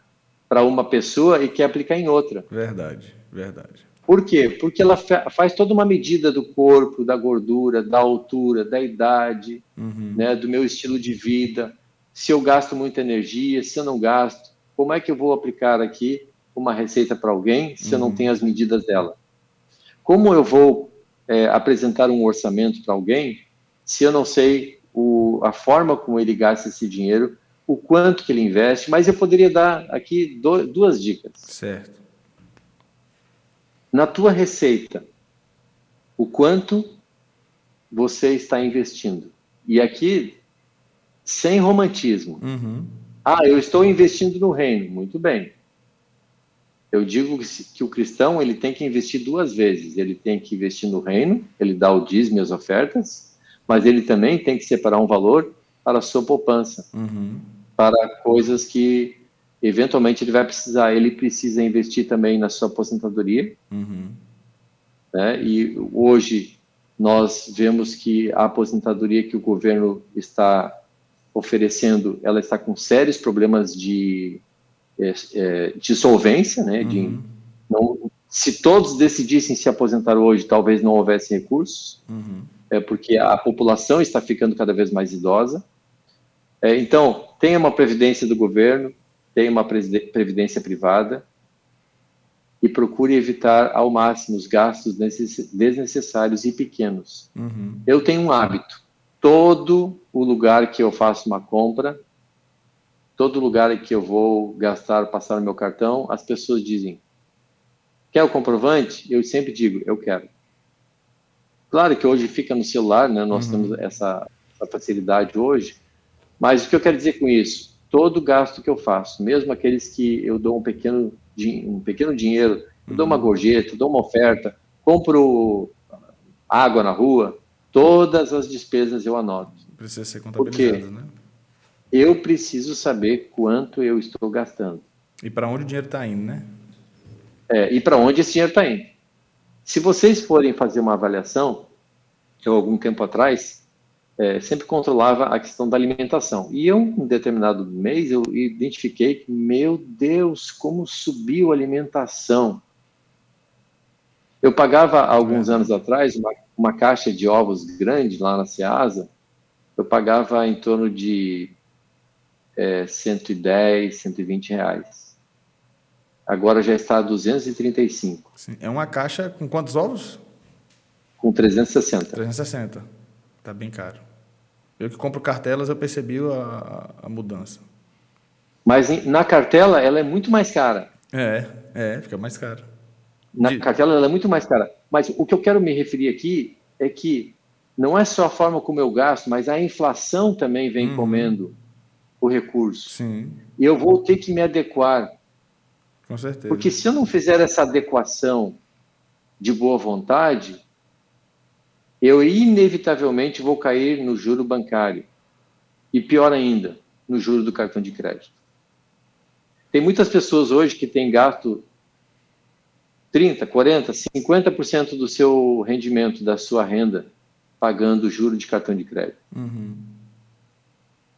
para uma pessoa e quer aplicar em outra. Verdade, verdade. Por quê? Porque ela faz toda uma medida do corpo, da gordura, da altura, da idade, uhum. né, do meu estilo de vida, se eu gasto muita energia, se eu não gasto, como é que eu vou aplicar aqui uma receita para alguém se uhum. eu não uhum. tenho as medidas dela? Como eu vou é, apresentar um orçamento para alguém se eu não sei o, a forma como ele gasta esse dinheiro, o quanto que ele investe? Mas eu poderia dar aqui do, duas dicas. Certo na tua receita, o quanto você está investindo. E aqui, sem romantismo. Uhum. Ah, eu estou investindo no reino. Muito bem. Eu digo que o cristão ele tem que investir duas vezes. Ele tem que investir no reino, ele dá o dízimo e as ofertas, mas ele também tem que separar um valor para a sua poupança, uhum. Para coisas que eventualmente ele vai precisar, ele precisa investir também na sua aposentadoria. Uhum. Né? E hoje nós vemos que a aposentadoria que o governo está oferecendo, ela está com sérios problemas de, é, é de solvência, né? Uhum. De, não, se todos decidissem se aposentar hoje, talvez não houvesse recursos, uhum. é porque a população está ficando cada vez mais idosa. É, então, tenha uma previdência do governo, tenha uma previdência privada e procure evitar ao máximo os gastos desnecessários e pequenos. Uhum. Eu tenho um hábito. Todo o lugar que eu faço uma compra, todo lugar que eu vou gastar, passar meu cartão, as pessoas dizem: quer o comprovante? Eu sempre digo: eu quero. Claro que hoje fica no celular, né? Nós uhum. temos essa, essa facilidade hoje. Mas o que eu quero dizer com isso? todo gasto que eu faço, mesmo aqueles que eu dou um pequeno, um pequeno dinheiro, eu dou uma uhum. gorjeta, dou uma oferta, compro água na rua, todas as despesas eu anoto. Precisa ser contabilizado, Porque né? Eu preciso saber quanto eu estou gastando. E para onde o dinheiro está indo, né? É, e para onde esse dinheiro está indo. Se vocês forem fazer uma avaliação, eu algum tempo atrás é, sempre controlava a questão da alimentação. E eu, em determinado mês, eu identifiquei que, meu Deus, como subiu a alimentação. Eu pagava, alguns anos atrás, uma, uma caixa de ovos grande lá na Ceasa, eu pagava em torno de é, 110, 120 reais. Agora já está a 235. Sim. É uma caixa com quantos ovos? Com 360. 360. Tá bem caro. Eu que compro cartelas, eu percebi a, a mudança. Mas na cartela, ela é muito mais cara. É, é, fica mais cara. Na De... cartela, ela é muito mais cara. Mas o que eu quero me referir aqui é que não é só a forma como eu gasto, mas a inflação também vem uhum. comendo o recurso. Sim. E eu vou ter que me adequar. Com certeza. Porque se eu não fizer essa adequação de boa vontade, eu inevitavelmente vou cair no juro bancário. E pior ainda, no juro do cartão de crédito. Tem muitas pessoas hoje que têm gasto 30, 40, 50% do seu rendimento, da sua renda, pagando juro de cartão de crédito. Uhum.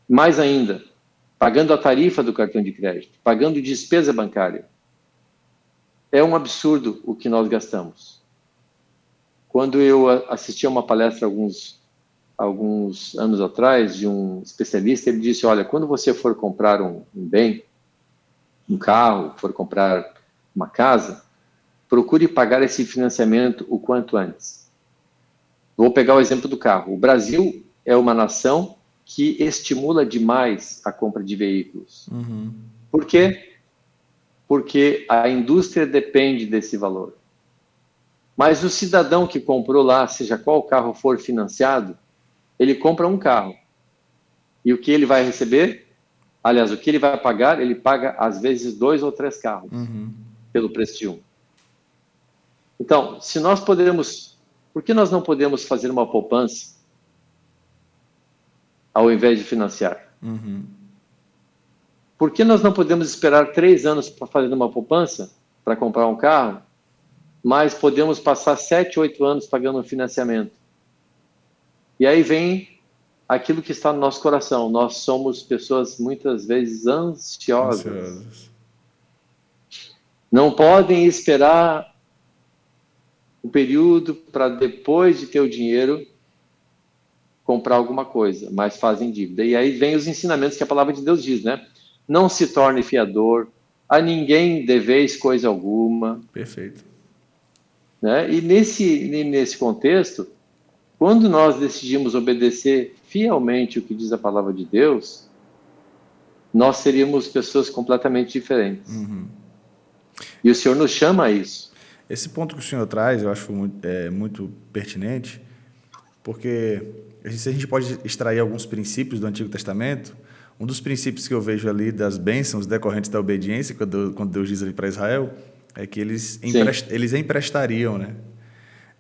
Mais ainda, pagando a tarifa do cartão de crédito, pagando despesa bancária. É um absurdo o que nós gastamos. Quando eu assisti a uma palestra alguns alguns anos atrás de um especialista, ele disse, olha, quando você for comprar um, um bem, um carro, for comprar uma casa, procure pagar esse financiamento o quanto antes. Vou pegar o exemplo do carro. O Brasil é uma nação que estimula demais a compra de veículos. Uhum. Por quê? Porque a indústria depende desse valor. Mas o cidadão que comprou lá, seja qual carro for financiado, ele compra um carro. E o que ele vai receber? Aliás, o que ele vai pagar? Ele paga, às vezes, dois ou três carros uhum. pelo preço de um. Então, se nós podemos. Por que nós não podemos fazer uma poupança ao invés de financiar? Uhum. Por que nós não podemos esperar três anos para fazer uma poupança para comprar um carro, mas podemos passar sete, oito anos pagando um financiamento? E aí vem aquilo que está no nosso coração. Nós somos pessoas muitas vezes ansiosas. ansiosas. Não podem esperar o período para depois de ter o dinheiro comprar alguma coisa, mas fazem dívida. E aí vem os ensinamentos que a palavra de Deus diz, né? Não se torne fiador, a ninguém deveis coisa alguma. Perfeito. Né? E nesse, nesse contexto, quando nós decidimos obedecer fielmente o que diz a palavra de Deus, nós seríamos pessoas completamente diferentes. Uhum. E o Senhor nos chama a isso. Esse ponto que o senhor traz, eu acho muito, é, muito pertinente, porque se a gente pode extrair alguns princípios do Antigo Testamento, um dos princípios que eu vejo ali das bênçãos decorrentes da obediência, quando, quando Deus diz ali para Israel, é que eles, emprest, eles emprestariam, né?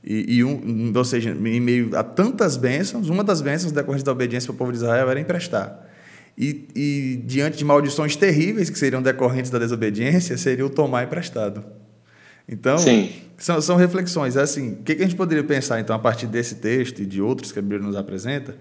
E, e um, ou seja, em meio a tantas bênçãos, uma das bênçãos decorrentes da obediência para o povo de Israel era emprestar. E, e, diante de maldições terríveis que seriam decorrentes da desobediência, seria o tomar emprestado. Então, são, são, reflexões. É assim, o que, que a gente poderia pensar, então, a partir desse texto e de outros que a Bíblia nos apresenta?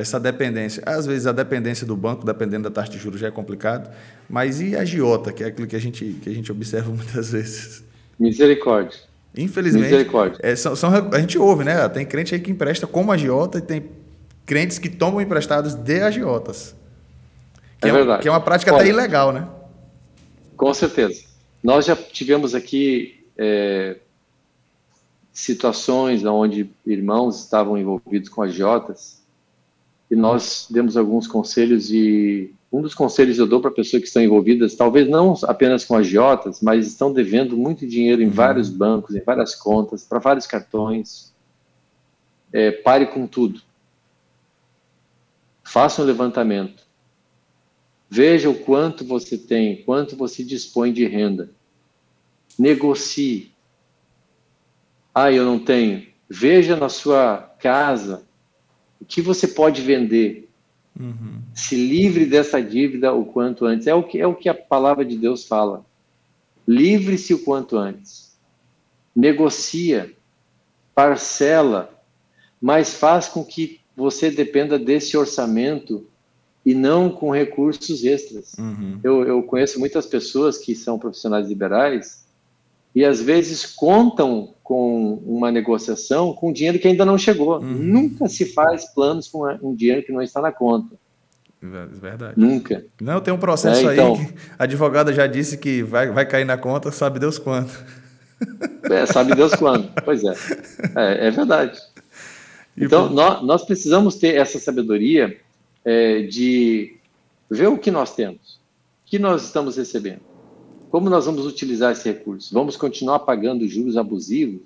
Essa dependência. Às vezes, a dependência do banco, dependendo da taxa de juros, já é complicado. Mas e a giota, que é aquilo que a gente, que a gente observa muitas vezes? Misericórdia. Infelizmente, é, são, são, a gente ouve, né? Tem crente aí que empresta como agiota e tem crentes que tomam emprestados de agiotas. Que é, é verdade. Que é uma prática Olha, até ilegal, né? Com certeza. Nós já tivemos aqui é, situações onde irmãos estavam envolvidos com agiotas e nós demos alguns conselhos e um dos conselhos eu dou para pessoas que estão envolvidas, talvez não apenas com agiotas, mas estão devendo muito dinheiro em uhum. vários bancos, em várias contas, para vários cartões. É, pare com tudo. Faça um levantamento. Veja o quanto você tem, quanto você dispõe de renda. Negocie. Ah, eu não tenho. Veja na sua casa que você pode vender Uhum. Se livre dessa dívida o quanto antes. É o que, é o que a palavra de Deus fala. Livre-se o quanto antes. Negocia, parcela, mas faz com que você dependa desse orçamento e não com recursos extras. Uhum. Eu, eu conheço muitas pessoas que são profissionais liberais e às vezes contam com uma negociação com dinheiro que ainda não chegou. Uhum. Nunca se faz planos com um dinheiro que não está na conta. Verdade. Nunca. Não, tem um processo é, então, aí que a advogada já disse que vai, vai cair na conta, sabe Deus quando. É, sabe Deus quando. Pois é. É, é verdade. E então, por... nós, nós, precisamos ter essa sabedoria é, de ver o que nós temos, o que nós estamos recebendo. Como nós vamos utilizar esse recurso? Vamos continuar pagando juros abusivos?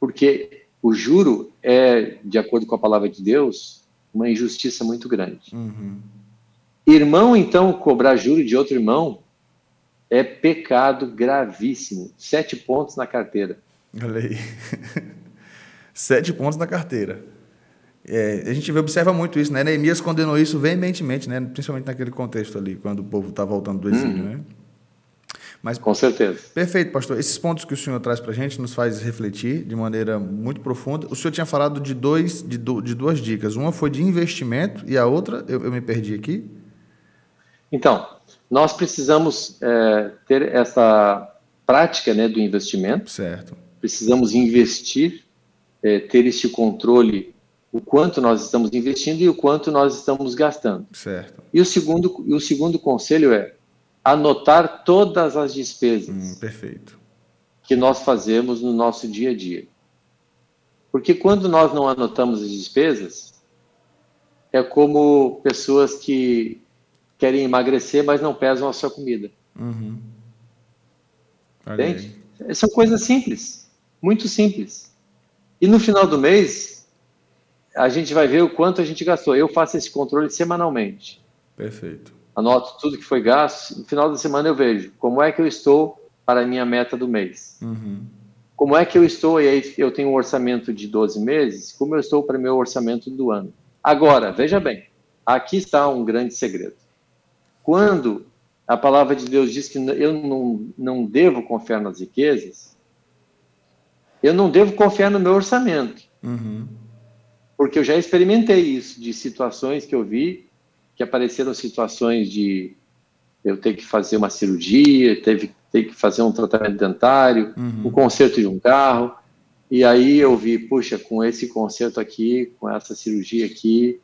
Porque o juro é, de acordo com a palavra de Deus, uma injustiça muito grande. Uhum. Irmão, então, cobrar juro de outro irmão é pecado gravíssimo. Sete pontos na carteira. Olha aí. Sete pontos na carteira. É, a gente observa muito isso, né? Neemias condenou isso veementemente, né? principalmente naquele contexto ali, quando o povo está voltando do exílio. Uhum. Né? Mas, Com certeza. Perfeito, pastor. Esses pontos que o senhor traz para a gente nos faz refletir de maneira muito profunda. O senhor tinha falado de, dois, de, do, de duas dicas. Uma foi de investimento e a outra, eu, eu me perdi aqui. Então, nós precisamos é, ter essa prática né, do investimento. Certo. Precisamos investir, é, ter este controle o quanto nós estamos investindo e o quanto nós estamos gastando. Certo. E o segundo, e o segundo conselho é anotar todas as despesas hum, perfeito. que nós fazemos no nosso dia a dia. Porque quando nós não anotamos as despesas, é como pessoas que querem emagrecer, mas não pesam a sua comida. Uhum. Entende? São coisas simples, muito simples. E no final do mês, a gente vai ver o quanto a gente gastou. Eu faço esse controle semanalmente. Perfeito. Anoto tudo que foi gasto. No final da semana eu vejo como é que eu estou para a minha meta do mês. Uhum. Como é que eu estou, e aí eu tenho um orçamento de 12 meses, como eu estou para o meu orçamento do ano. Agora, veja bem, aqui está um grande segredo. Quando a palavra de Deus diz que eu não, não devo confiar nas riquezas, eu não devo confiar no meu orçamento. Uhum. Porque eu já experimentei isso, de situações que eu vi, que apareceram situações de eu ter que fazer uma cirurgia, teve ter que fazer um tratamento dentário, uhum. um conserto de um carro, e aí eu vi, puxa, com esse conserto aqui, com essa cirurgia aqui,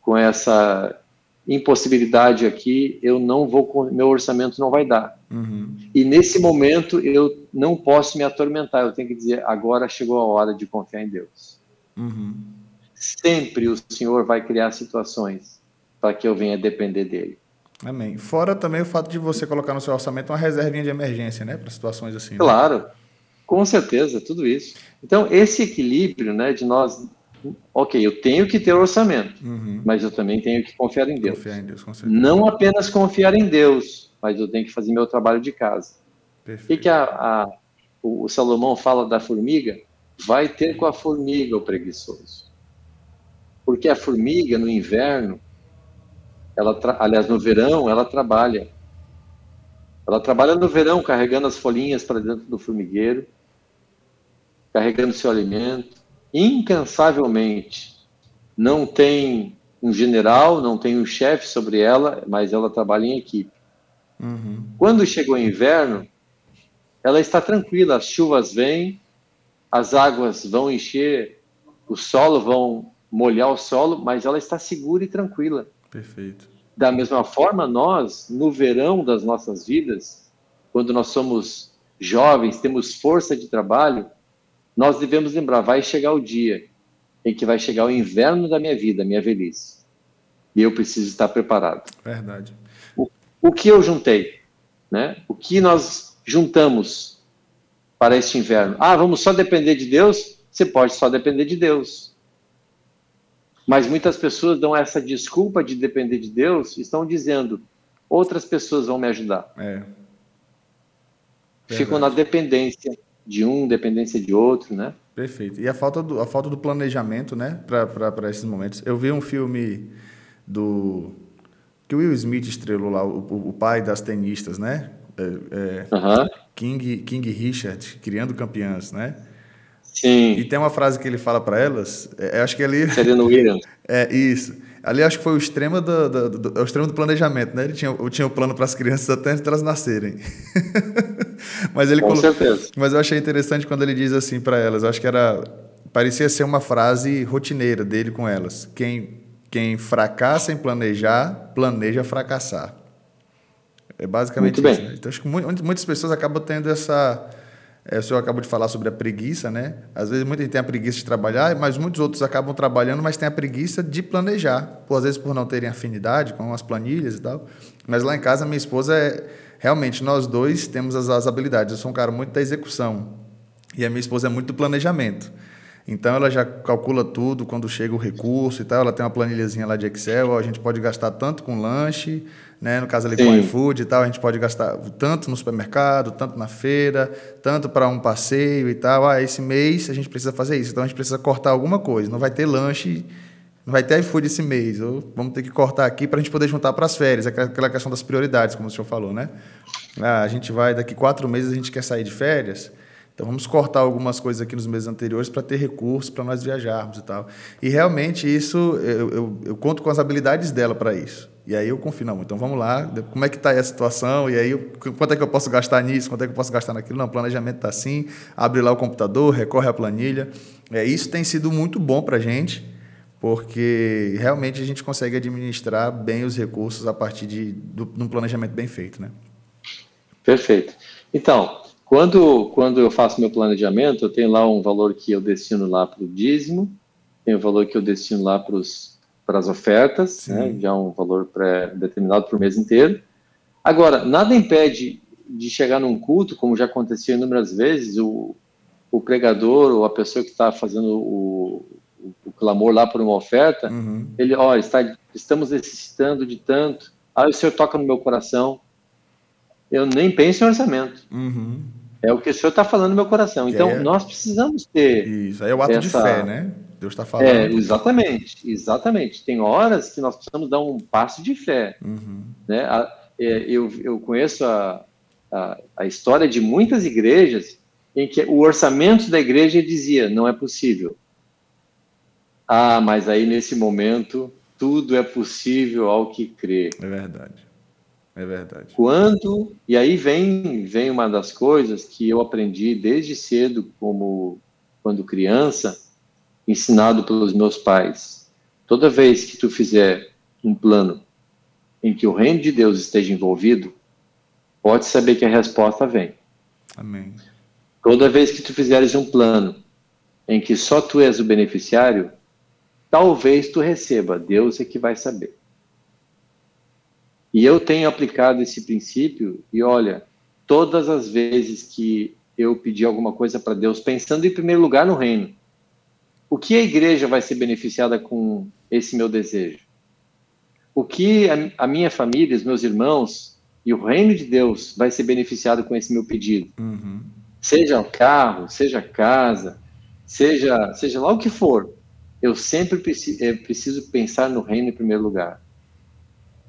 com essa impossibilidade aqui, eu não vou, meu orçamento não vai dar. Uhum. E nesse momento eu não posso me atormentar, eu tenho que dizer, agora chegou a hora de confiar em Deus. Uhum. Sempre o Senhor vai criar situações para que eu venha depender dele. Amém. Fora também o fato de você colocar no seu orçamento uma reservinha de emergência, né, para situações assim. Né? Claro, com certeza, tudo isso. Então, esse equilíbrio, né, de nós ok, eu tenho que ter orçamento, uhum. mas eu também tenho que confiar em Deus. Confiar em Deus, com Não apenas confiar em Deus, mas eu tenho que fazer meu trabalho de casa. Perfeito. O que, que a, a, o Salomão fala da formiga? Vai ter com a formiga o preguiçoso. Porque a formiga, no inverno, ela aliás, no verão, ela trabalha. Ela trabalha no verão, carregando as folhinhas para dentro do formigueiro, carregando seu alimento incansavelmente. Não tem um general, não tem um chefe sobre ela, mas ela trabalha em equipe. Uhum. Quando chegou o inverno, ela está tranquila, as chuvas vêm, as águas vão encher o solo, vão molhar o solo, mas ela está segura e tranquila. Perfeito. Da mesma forma, nós, no verão das nossas vidas, quando nós somos jovens, temos força de trabalho, nós devemos lembrar: vai chegar o dia em que vai chegar o inverno da minha vida, minha velhice. E eu preciso estar preparado. Verdade. O, o que eu juntei? Né? O que nós juntamos para este inverno? Ah, vamos só depender de Deus? Você pode só depender de Deus. Mas muitas pessoas dão essa desculpa de depender de Deus, estão dizendo: outras pessoas vão me ajudar. É. Ficam na dependência de um, dependência de outro, né? Perfeito. E a falta do, a falta do planejamento, né, para esses momentos. Eu vi um filme do que o Will Smith estrelou lá, o, o pai das tenistas, né? É, é, King, King Richard, criando campeãs, né? Sim. E tem uma frase que ele fala para elas, é, acho que ali... Serena Williams. É, isso. Ali acho que foi o extremo do, do, do, do, o extremo do planejamento, né? Ele tinha, tinha o plano para as crianças até antes delas nascerem. mas ele Com certeza. Mas eu achei interessante quando ele diz assim para elas, eu acho que era parecia ser uma frase rotineira dele com elas. Quem quem fracassa em planejar, planeja fracassar. É basicamente Muito isso. Bem. Né? Então acho que muitas pessoas acabam tendo essa é, o senhor acabou de falar sobre a preguiça, né? Às vezes muita gente tem a preguiça de trabalhar, mas muitos outros acabam trabalhando, mas tem a preguiça de planejar. Por, às vezes por não terem afinidade com as planilhas e tal. Mas lá em casa, minha esposa é. Realmente, nós dois temos as, as habilidades. Eu sou um cara muito da execução. E a minha esposa é muito do planejamento. Então ela já calcula tudo quando chega o recurso e tal. Ela tem uma planilhazinha lá de Excel. A gente pode gastar tanto com lanche, né? No caso ali Sim. com iFood e tal, a gente pode gastar tanto no supermercado, tanto na feira, tanto para um passeio e tal. Ah, esse mês a gente precisa fazer isso, então a gente precisa cortar alguma coisa. Não vai ter lanche, não vai ter iFood esse mês. Ou vamos ter que cortar aqui para a gente poder juntar para as férias, aquela questão das prioridades, como o senhor falou, né? Ah, a gente vai, daqui quatro meses a gente quer sair de férias. Então vamos cortar algumas coisas aqui nos meses anteriores para ter recursos para nós viajarmos e tal. E realmente isso, eu, eu, eu conto com as habilidades dela para isso. E aí eu confio, não, então vamos lá, como é que está a situação? E aí, quanto é que eu posso gastar nisso? Quanto é que eu posso gastar naquilo? Não, planejamento está assim, abre lá o computador, recorre à planilha. É, isso tem sido muito bom para a gente, porque realmente a gente consegue administrar bem os recursos a partir de, de um planejamento bem feito, né? Perfeito. Então, quando, quando eu faço meu planejamento, eu tenho lá um valor que eu destino lá para o dízimo, tenho um valor que eu destino lá para as ofertas, né, já um valor pré-determinado para o mês inteiro. Agora, nada impede de chegar num culto, como já aconteceu inúmeras vezes, o, o pregador ou a pessoa que está fazendo o, o, o, clamor lá por uma oferta, uhum. ele, ó, está, estamos necessitando de tanto, aí o Senhor toca no meu coração, eu nem penso em orçamento. Uhum. É o que o Senhor está falando no meu coração. Então, é... nós precisamos ter. Isso, aí é o ato essa... de fé, né? Deus está falando. É, exatamente, exatamente. Tem horas que nós precisamos dar um passo de fé. Uhum. Né? A, é, eu, eu conheço a, a, a, história de muitas igrejas em que o orçamento da igreja dizia: não é possível. Ah, mas aí nesse momento tudo é possível ao que crê. É verdade. É verdade. Quando e aí vem vem uma das coisas que eu aprendi desde cedo como quando criança, ensinado pelos meus pais. Toda vez que tu fizer um plano em que o reino de Deus esteja envolvido, pode saber que a resposta vem. Amém. Toda vez que tu fizeres um plano em que só tu és o beneficiário, talvez tu receba, Deus é que vai saber. E eu tenho aplicado esse princípio e olha, todas as vezes que eu pedi alguma coisa para Deus, pensando em primeiro lugar no reino, o que a igreja vai ser beneficiada com esse meu desejo? O que a, a minha família, os meus irmãos e o reino de Deus vai ser beneficiado com esse meu pedido? Uhum. Seja carro, seja casa, seja, seja lá o que for, eu sempre preciso, é, preciso pensar no reino em primeiro lugar.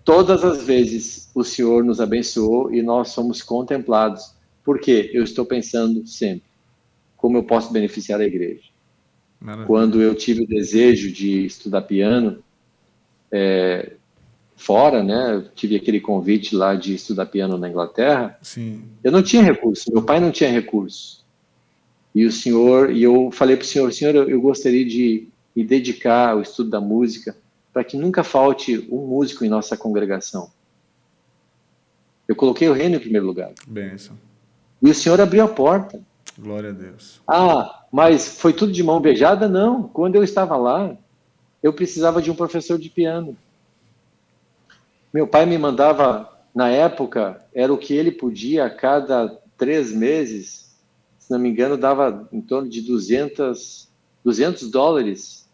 Todas as vezes o Senhor nos abençoou e nós somos contemplados, porque eu estou pensando sempre como eu posso beneficiar a igreja. Maravilha. Quando eu tive o desejo de estudar piano, é, fora, né? Eu tive aquele convite lá de estudar piano na Inglaterra. Sim. Eu não tinha recurso, meu pai não tinha recurso. E o senhor, e eu falei para o senhor, senhor, eu gostaria de me dedicar ao estudo da música para que nunca falte um músico em nossa congregação. Eu coloquei o reino em primeiro lugar. Benção. E o senhor abriu a porta. Glória a Deus. Ah, mas foi tudo de mão beijada? Não. Quando eu estava lá, eu precisava de um professor de piano. Meu pai me mandava, na época, era o que ele podia a cada três meses, se não me engano, dava em torno de 200, 200 dólares,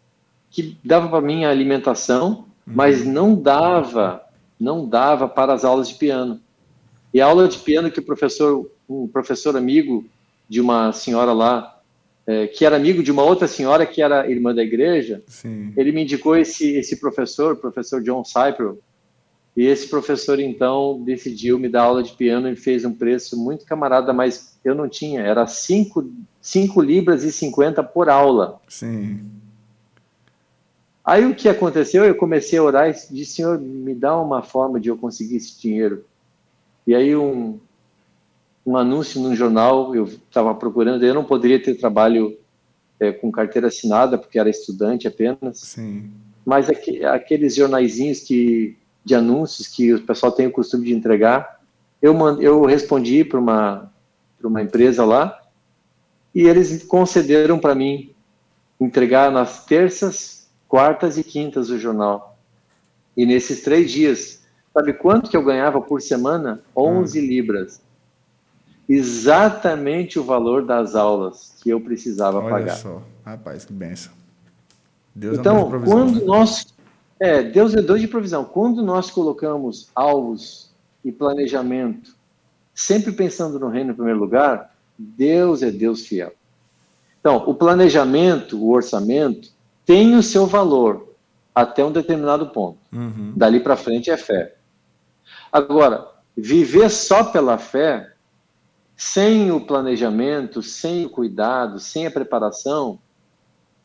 que dava para minha alimentação, uhum. mas não dava, não dava para as aulas de piano. E a aula de piano que o professor, um professor amigo de uma senhora lá é, que era amigo de uma outra senhora que era irmã da igreja, Sim. ele me indicou esse, esse professor, professor John Cyprel, e esse professor então decidiu me dar aula de piano e fez um preço muito camarada, mas eu não tinha, era 5 libras e 50 por aula. Sim. Aí o que aconteceu? Eu comecei a orar e disse, Senhor, me dá uma forma de eu conseguir esse dinheiro. E aí um, um anúncio no jornal, eu estava procurando, eu não poderia ter trabalho é, com carteira assinada, porque era estudante apenas, Sim. mas aqu aqueles jornaizinhos que, de anúncios que o pessoal tem o costume de entregar, eu, eu respondi para uma, uma empresa lá, e eles concederam para mim entregar nas terças, quartas e quintas o jornal. E nesses três dias, sabe quanto que eu ganhava por semana? 11 hum. libras exatamente o valor das aulas que eu precisava Olha pagar. Só. Rapaz, que benção. Deus é então, é quando né? nós. É, Deus é Deus de provisão. Quando nós colocamos alvos e planejamento, sempre pensando no reino em primeiro lugar, Deus é Deus fiel. Então, o planejamento, o orçamento, tem o seu valor até um determinado ponto. Uhum. Dali para frente é fé. Agora, viver só pela fé sem o planejamento, sem o cuidado, sem a preparação,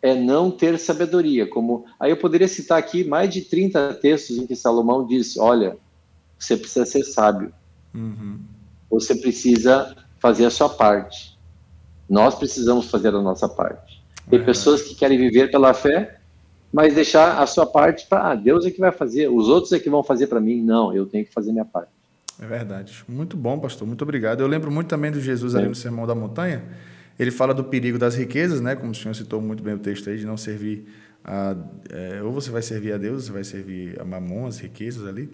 é não ter sabedoria. Como aí eu poderia citar aqui mais de 30 textos em que Salomão diz: olha, você precisa ser sábio. Uhum. Você precisa fazer a sua parte. Nós precisamos fazer a nossa parte. Tem pessoas que querem viver pela fé mas deixar a sua parte para ah, Deus é que vai fazer, os outros é que vão fazer para mim. Não, eu tenho que fazer minha parte. É verdade. Muito bom, pastor. Muito obrigado. Eu lembro muito também do Jesus ali no Sermão da Montanha. Ele fala do perigo das riquezas, né? Como o senhor citou muito bem o texto aí, de não servir a, é, ou você vai servir a Deus, você vai servir a mamon, as riquezas ali.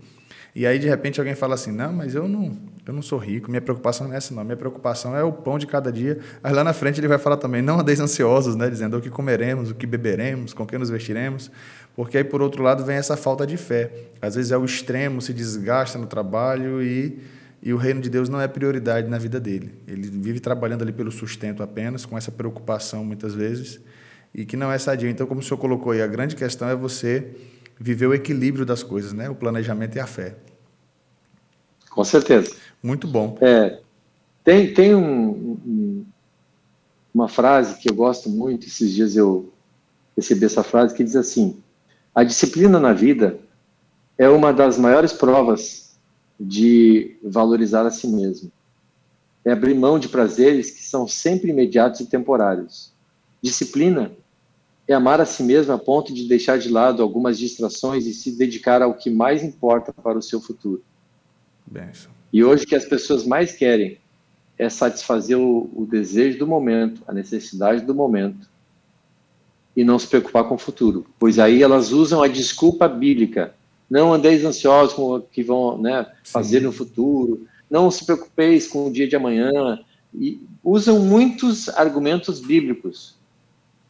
E aí, de repente, alguém fala assim: Não, mas eu não, eu não sou rico, minha preocupação não é essa, não. Minha preocupação é o pão de cada dia. Aí lá na frente ele vai falar também: Não andeis ansiosos, né? Dizendo o que comeremos, o que beberemos, com que nos vestiremos. Porque aí, por outro lado, vem essa falta de fé. Às vezes é o extremo, se desgasta no trabalho e, e o reino de Deus não é prioridade na vida dele. Ele vive trabalhando ali pelo sustento apenas, com essa preocupação muitas vezes, e que não é sadio. Então, como o senhor colocou aí, a grande questão é você viver o equilíbrio das coisas, né? O planejamento e a fé. Com certeza. Muito bom. É, tem tem um, um, uma frase que eu gosto muito, esses dias eu recebi essa frase, que diz assim: a disciplina na vida é uma das maiores provas de valorizar a si mesmo. É abrir mão de prazeres que são sempre imediatos e temporários. Disciplina é amar a si mesmo a ponto de deixar de lado algumas distrações e se dedicar ao que mais importa para o seu futuro. Benção. E hoje o que as pessoas mais querem é satisfazer o, o, desejo do momento, a necessidade do momento, e não se preocupar com o futuro. Pois aí elas usam a desculpa bíblica. Não andeis ansiosos com o que vão né, fazer no futuro, não se preocupeis com o dia de amanhã. E usam muitos argumentos bíblicos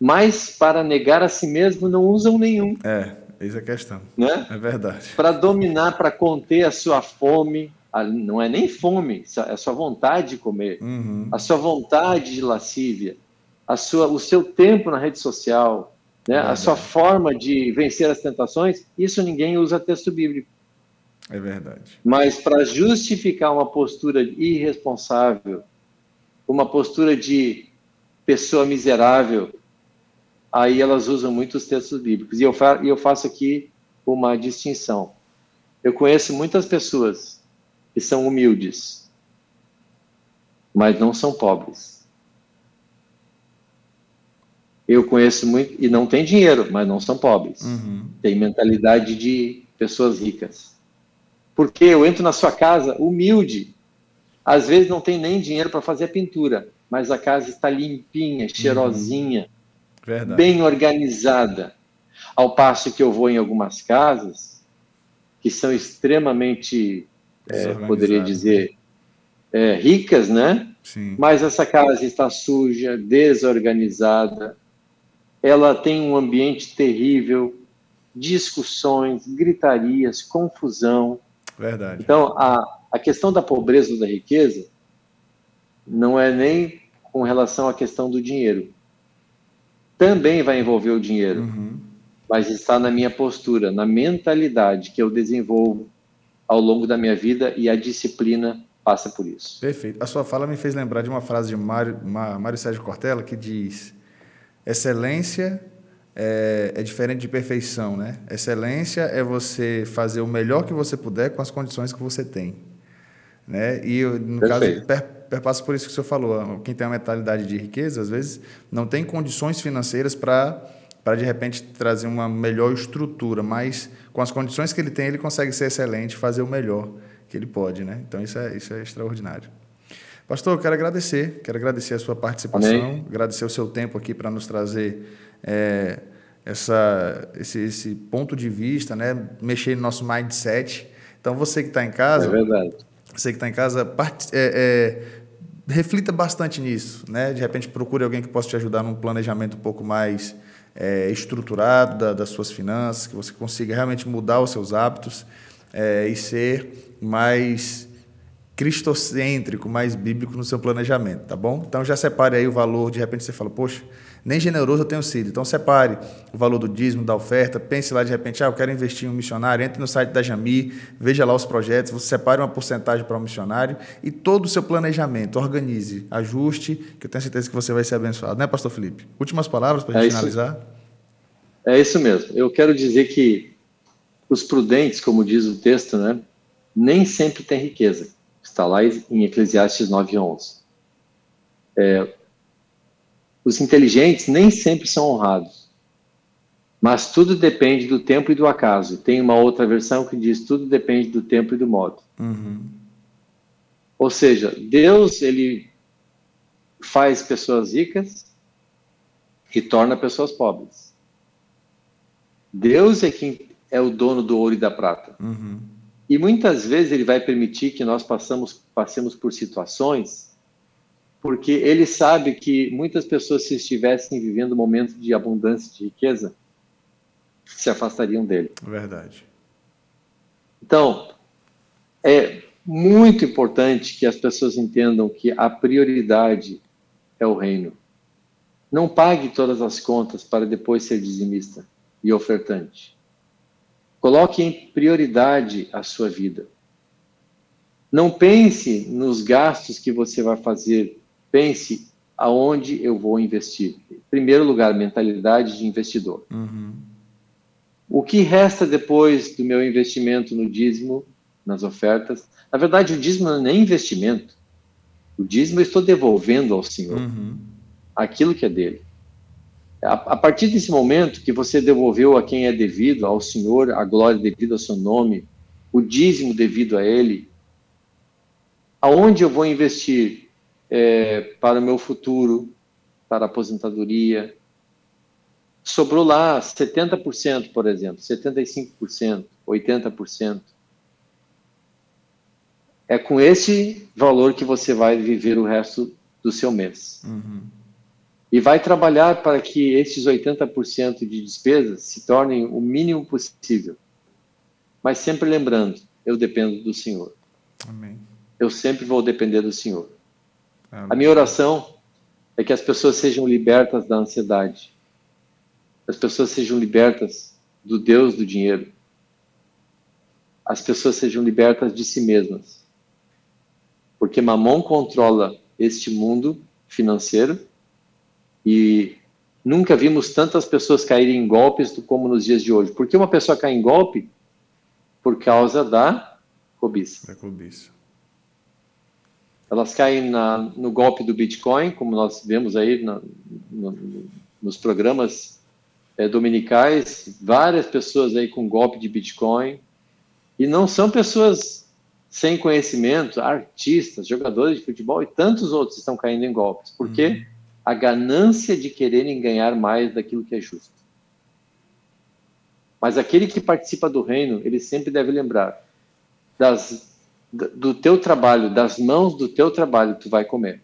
mas para negar a si mesmo não usam nenhum. É, eis a questão. Né? É verdade. Para dominar, para conter a sua fome, não é nem fome, é a sua vontade de comer, uhum. a sua vontade de lascívia, a sua, o seu tempo na rede social, né? a sua forma de vencer as tentações, isso ninguém usa texto bíblico. É verdade. Mas para justificar uma postura irresponsável, uma postura de pessoa miserável, aí elas usam muitos textos bíblicos. E eu, fa eu faço aqui uma distinção. Eu conheço muitas pessoas que são humildes, mas não são pobres. Eu conheço muito, e não tem dinheiro, mas não são pobres. Uhum. Tem mentalidade de pessoas ricas. Porque eu entro na sua casa humilde, às vezes não tem nem dinheiro para fazer a pintura, mas a casa está limpinha, cheirosinha, uhum. Verdade. bem organizada. Ao passo que eu vou em algumas casas que são extremamente, é, poderia dizer, é, ricas, né? Sim. Mas essa casa está suja, desorganizada, ela tem um ambiente terrível, discussões, gritarias, confusão. Verdade. Então, a, a questão da pobreza ou da riqueza não é nem com relação à questão do dinheiro também vai envolver o dinheiro, uhum. mas está na minha postura, na mentalidade que eu desenvolvo ao longo da minha vida e a disciplina passa por isso. Perfeito. A sua fala me fez lembrar de uma frase de Mário, Mário Sérgio Cortella que diz: excelência é, é, diferente de perfeição, né? Excelência é você fazer o melhor que você puder com as condições que você tem, né? E no Perfeito. caso perpassa por isso que o senhor falou. Quem tem uma mentalidade de riqueza, às vezes, não tem condições financeiras para para de repente trazer uma melhor estrutura, mas com as condições que ele tem, ele consegue ser excelente, fazer o melhor que ele pode, né? Então isso é isso é extraordinário. Pastor, eu quero agradecer, quero agradecer a sua participação, Amém. agradecer o seu tempo aqui para nos trazer é, essa, esse, esse ponto de vista, né? Mexer no nosso mindset. Então você que está em casa, é verdade. Você que está em casa, é, é, reflita bastante nisso, né? De repente procure alguém que possa te ajudar num planejamento um pouco mais é, estruturado da, das suas finanças, que você consiga realmente mudar os seus hábitos é, e ser mais cristocêntrico, mais bíblico no seu planejamento, tá bom? Então já separe aí o valor, de repente você fala, poxa, nem generoso eu tenho sido. Então separe o valor do dízimo, da oferta, pense lá de repente, ah, eu quero investir em um missionário, entre no site da Jami, veja lá os projetos, você separe uma porcentagem para um missionário e todo o seu planejamento, organize, ajuste, que eu tenho certeza que você vai ser abençoado, né, pastor Felipe? Últimas palavras para a gente é finalizar? É isso mesmo. Eu quero dizer que os prudentes, como diz o texto, né, nem sempre têm riqueza Está lá em Eclesiastes 9:11. É, os inteligentes nem sempre são honrados. Mas tudo depende do tempo e do acaso. Tem uma outra versão que diz tudo depende do tempo e do modo. Uhum. Ou seja, Deus ele faz pessoas ricas e torna pessoas pobres. Deus é quem é o dono do ouro e da prata. Uhum. E muitas vezes ele vai permitir que nós passamos, passemos por situações porque ele sabe que muitas pessoas, se estivessem vivendo um momento de abundância de riqueza, se afastariam dele. Verdade. Então, é muito importante que as pessoas entendam que a prioridade é o reino. Não pague todas as contas para depois ser dizimista e ofertante. Coloque em prioridade a sua vida. Não pense nos gastos que você vai fazer pense aonde eu vou investir. Em primeiro lugar, mentalidade de investidor. Uhum. O que resta depois do meu investimento no dízimo, nas ofertas? Na verdade, o dízimo não é nem investimento. O dízimo eu estou devolvendo ao Senhor uhum. aquilo que é dele. A, a, partir desse momento que você devolveu a quem é devido, ao Senhor, a glória devido ao seu nome, o dízimo devido a ele, aonde eu vou investir? É, para o meu futuro, para a aposentadoria. Sobrou lá 70%, por exemplo, 75%, 80%. É com esse valor que você vai viver o resto do seu mês. Uhum. E vai trabalhar para que esses 80% de despesas se tornem o mínimo possível. Mas sempre lembrando, eu dependo do Senhor. Amém. Eu sempre vou depender do Senhor. A minha oração é que as pessoas sejam libertas da ansiedade. As pessoas sejam libertas do Deus do dinheiro. As pessoas sejam libertas de si mesmas. Porque Mamon controla este mundo financeiro e nunca vimos tantas pessoas caírem em golpes como nos dias de hoje. Por que uma pessoa cai em golpe? Por causa da cobiça. Da cobiça elas caem na, no golpe do Bitcoin, como nós vemos aí na, no, nos programas é, dominicais, várias pessoas aí com golpe de Bitcoin, e não são pessoas sem conhecimento, artistas, jogadores de futebol e tantos outros estão caindo em golpes. Por quê? Uhum. A ganância de quererem ganhar mais daquilo que é justo. Mas aquele que participa do reino, ele sempre deve lembrar das do teu trabalho, das mãos do teu trabalho, tu vai comer.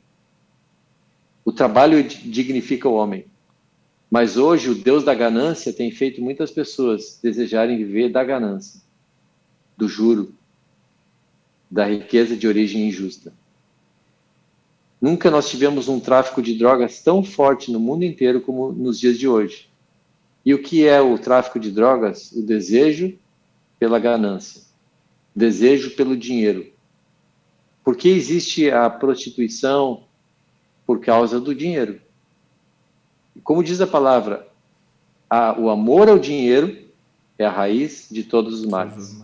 O trabalho dignifica o homem. Mas hoje o Deus da ganância tem feito muitas pessoas desejarem viver da ganância, do juro, da riqueza de origem injusta. Nunca nós tivemos um tráfico de drogas tão forte no mundo inteiro como nos dias de hoje. E o que é o tráfico de drogas? O desejo pela ganância desejo pelo dinheiro. Por que existe a prostituição? Por causa do dinheiro. Como diz a palavra, a, o amor ao dinheiro é a raiz de todos os males.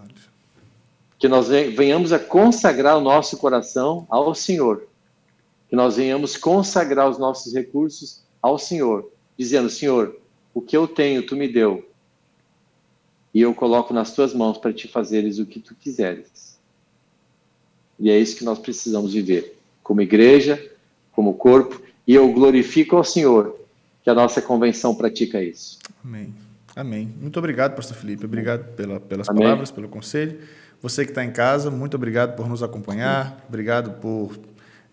Que nós venhamos a consagrar o nosso coração ao Senhor. Que nós venhamos consagrar os nossos recursos ao Senhor, dizendo: Senhor, o que eu tenho, tu me deu e eu coloco nas tuas mãos para te fazeres o que tu quiseres. E é isso que nós precisamos viver, como igreja, como corpo, e eu glorifico ao Senhor que a nossa convenção pratica isso. Amém. Amém. Muito obrigado, pastor Felipe. Obrigado pela, pelas Amém. palavras, pelo conselho. Você que está em casa, muito obrigado por nos acompanhar. Obrigado por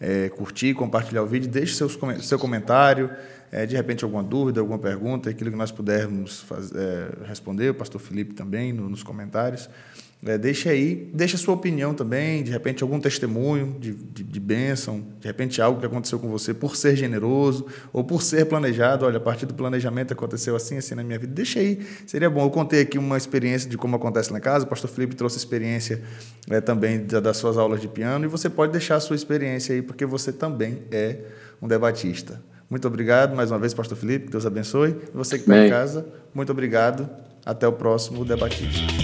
é, curtir, compartilhar o vídeo. Deixe seus, seu comentário. É, de repente, alguma dúvida, alguma pergunta, aquilo que nós pudermos fazer, é, responder, o pastor Felipe também, no, nos comentários. É, deixe aí, deixe a sua opinião também, de repente algum testemunho de, de, de bênção, de repente algo que aconteceu com você por ser generoso ou por ser planejado. Olha, a partir do planejamento aconteceu assim, assim na minha vida. Deixa aí, seria bom. Eu contei aqui uma experiência de como acontece na casa, o pastor Felipe trouxe experiência é, também das suas aulas de piano e você pode deixar a sua experiência aí, porque você também é um debatista. Muito obrigado mais uma vez, Pastor Felipe. Deus abençoe. E você que está em casa, muito obrigado. Até o próximo Debatista.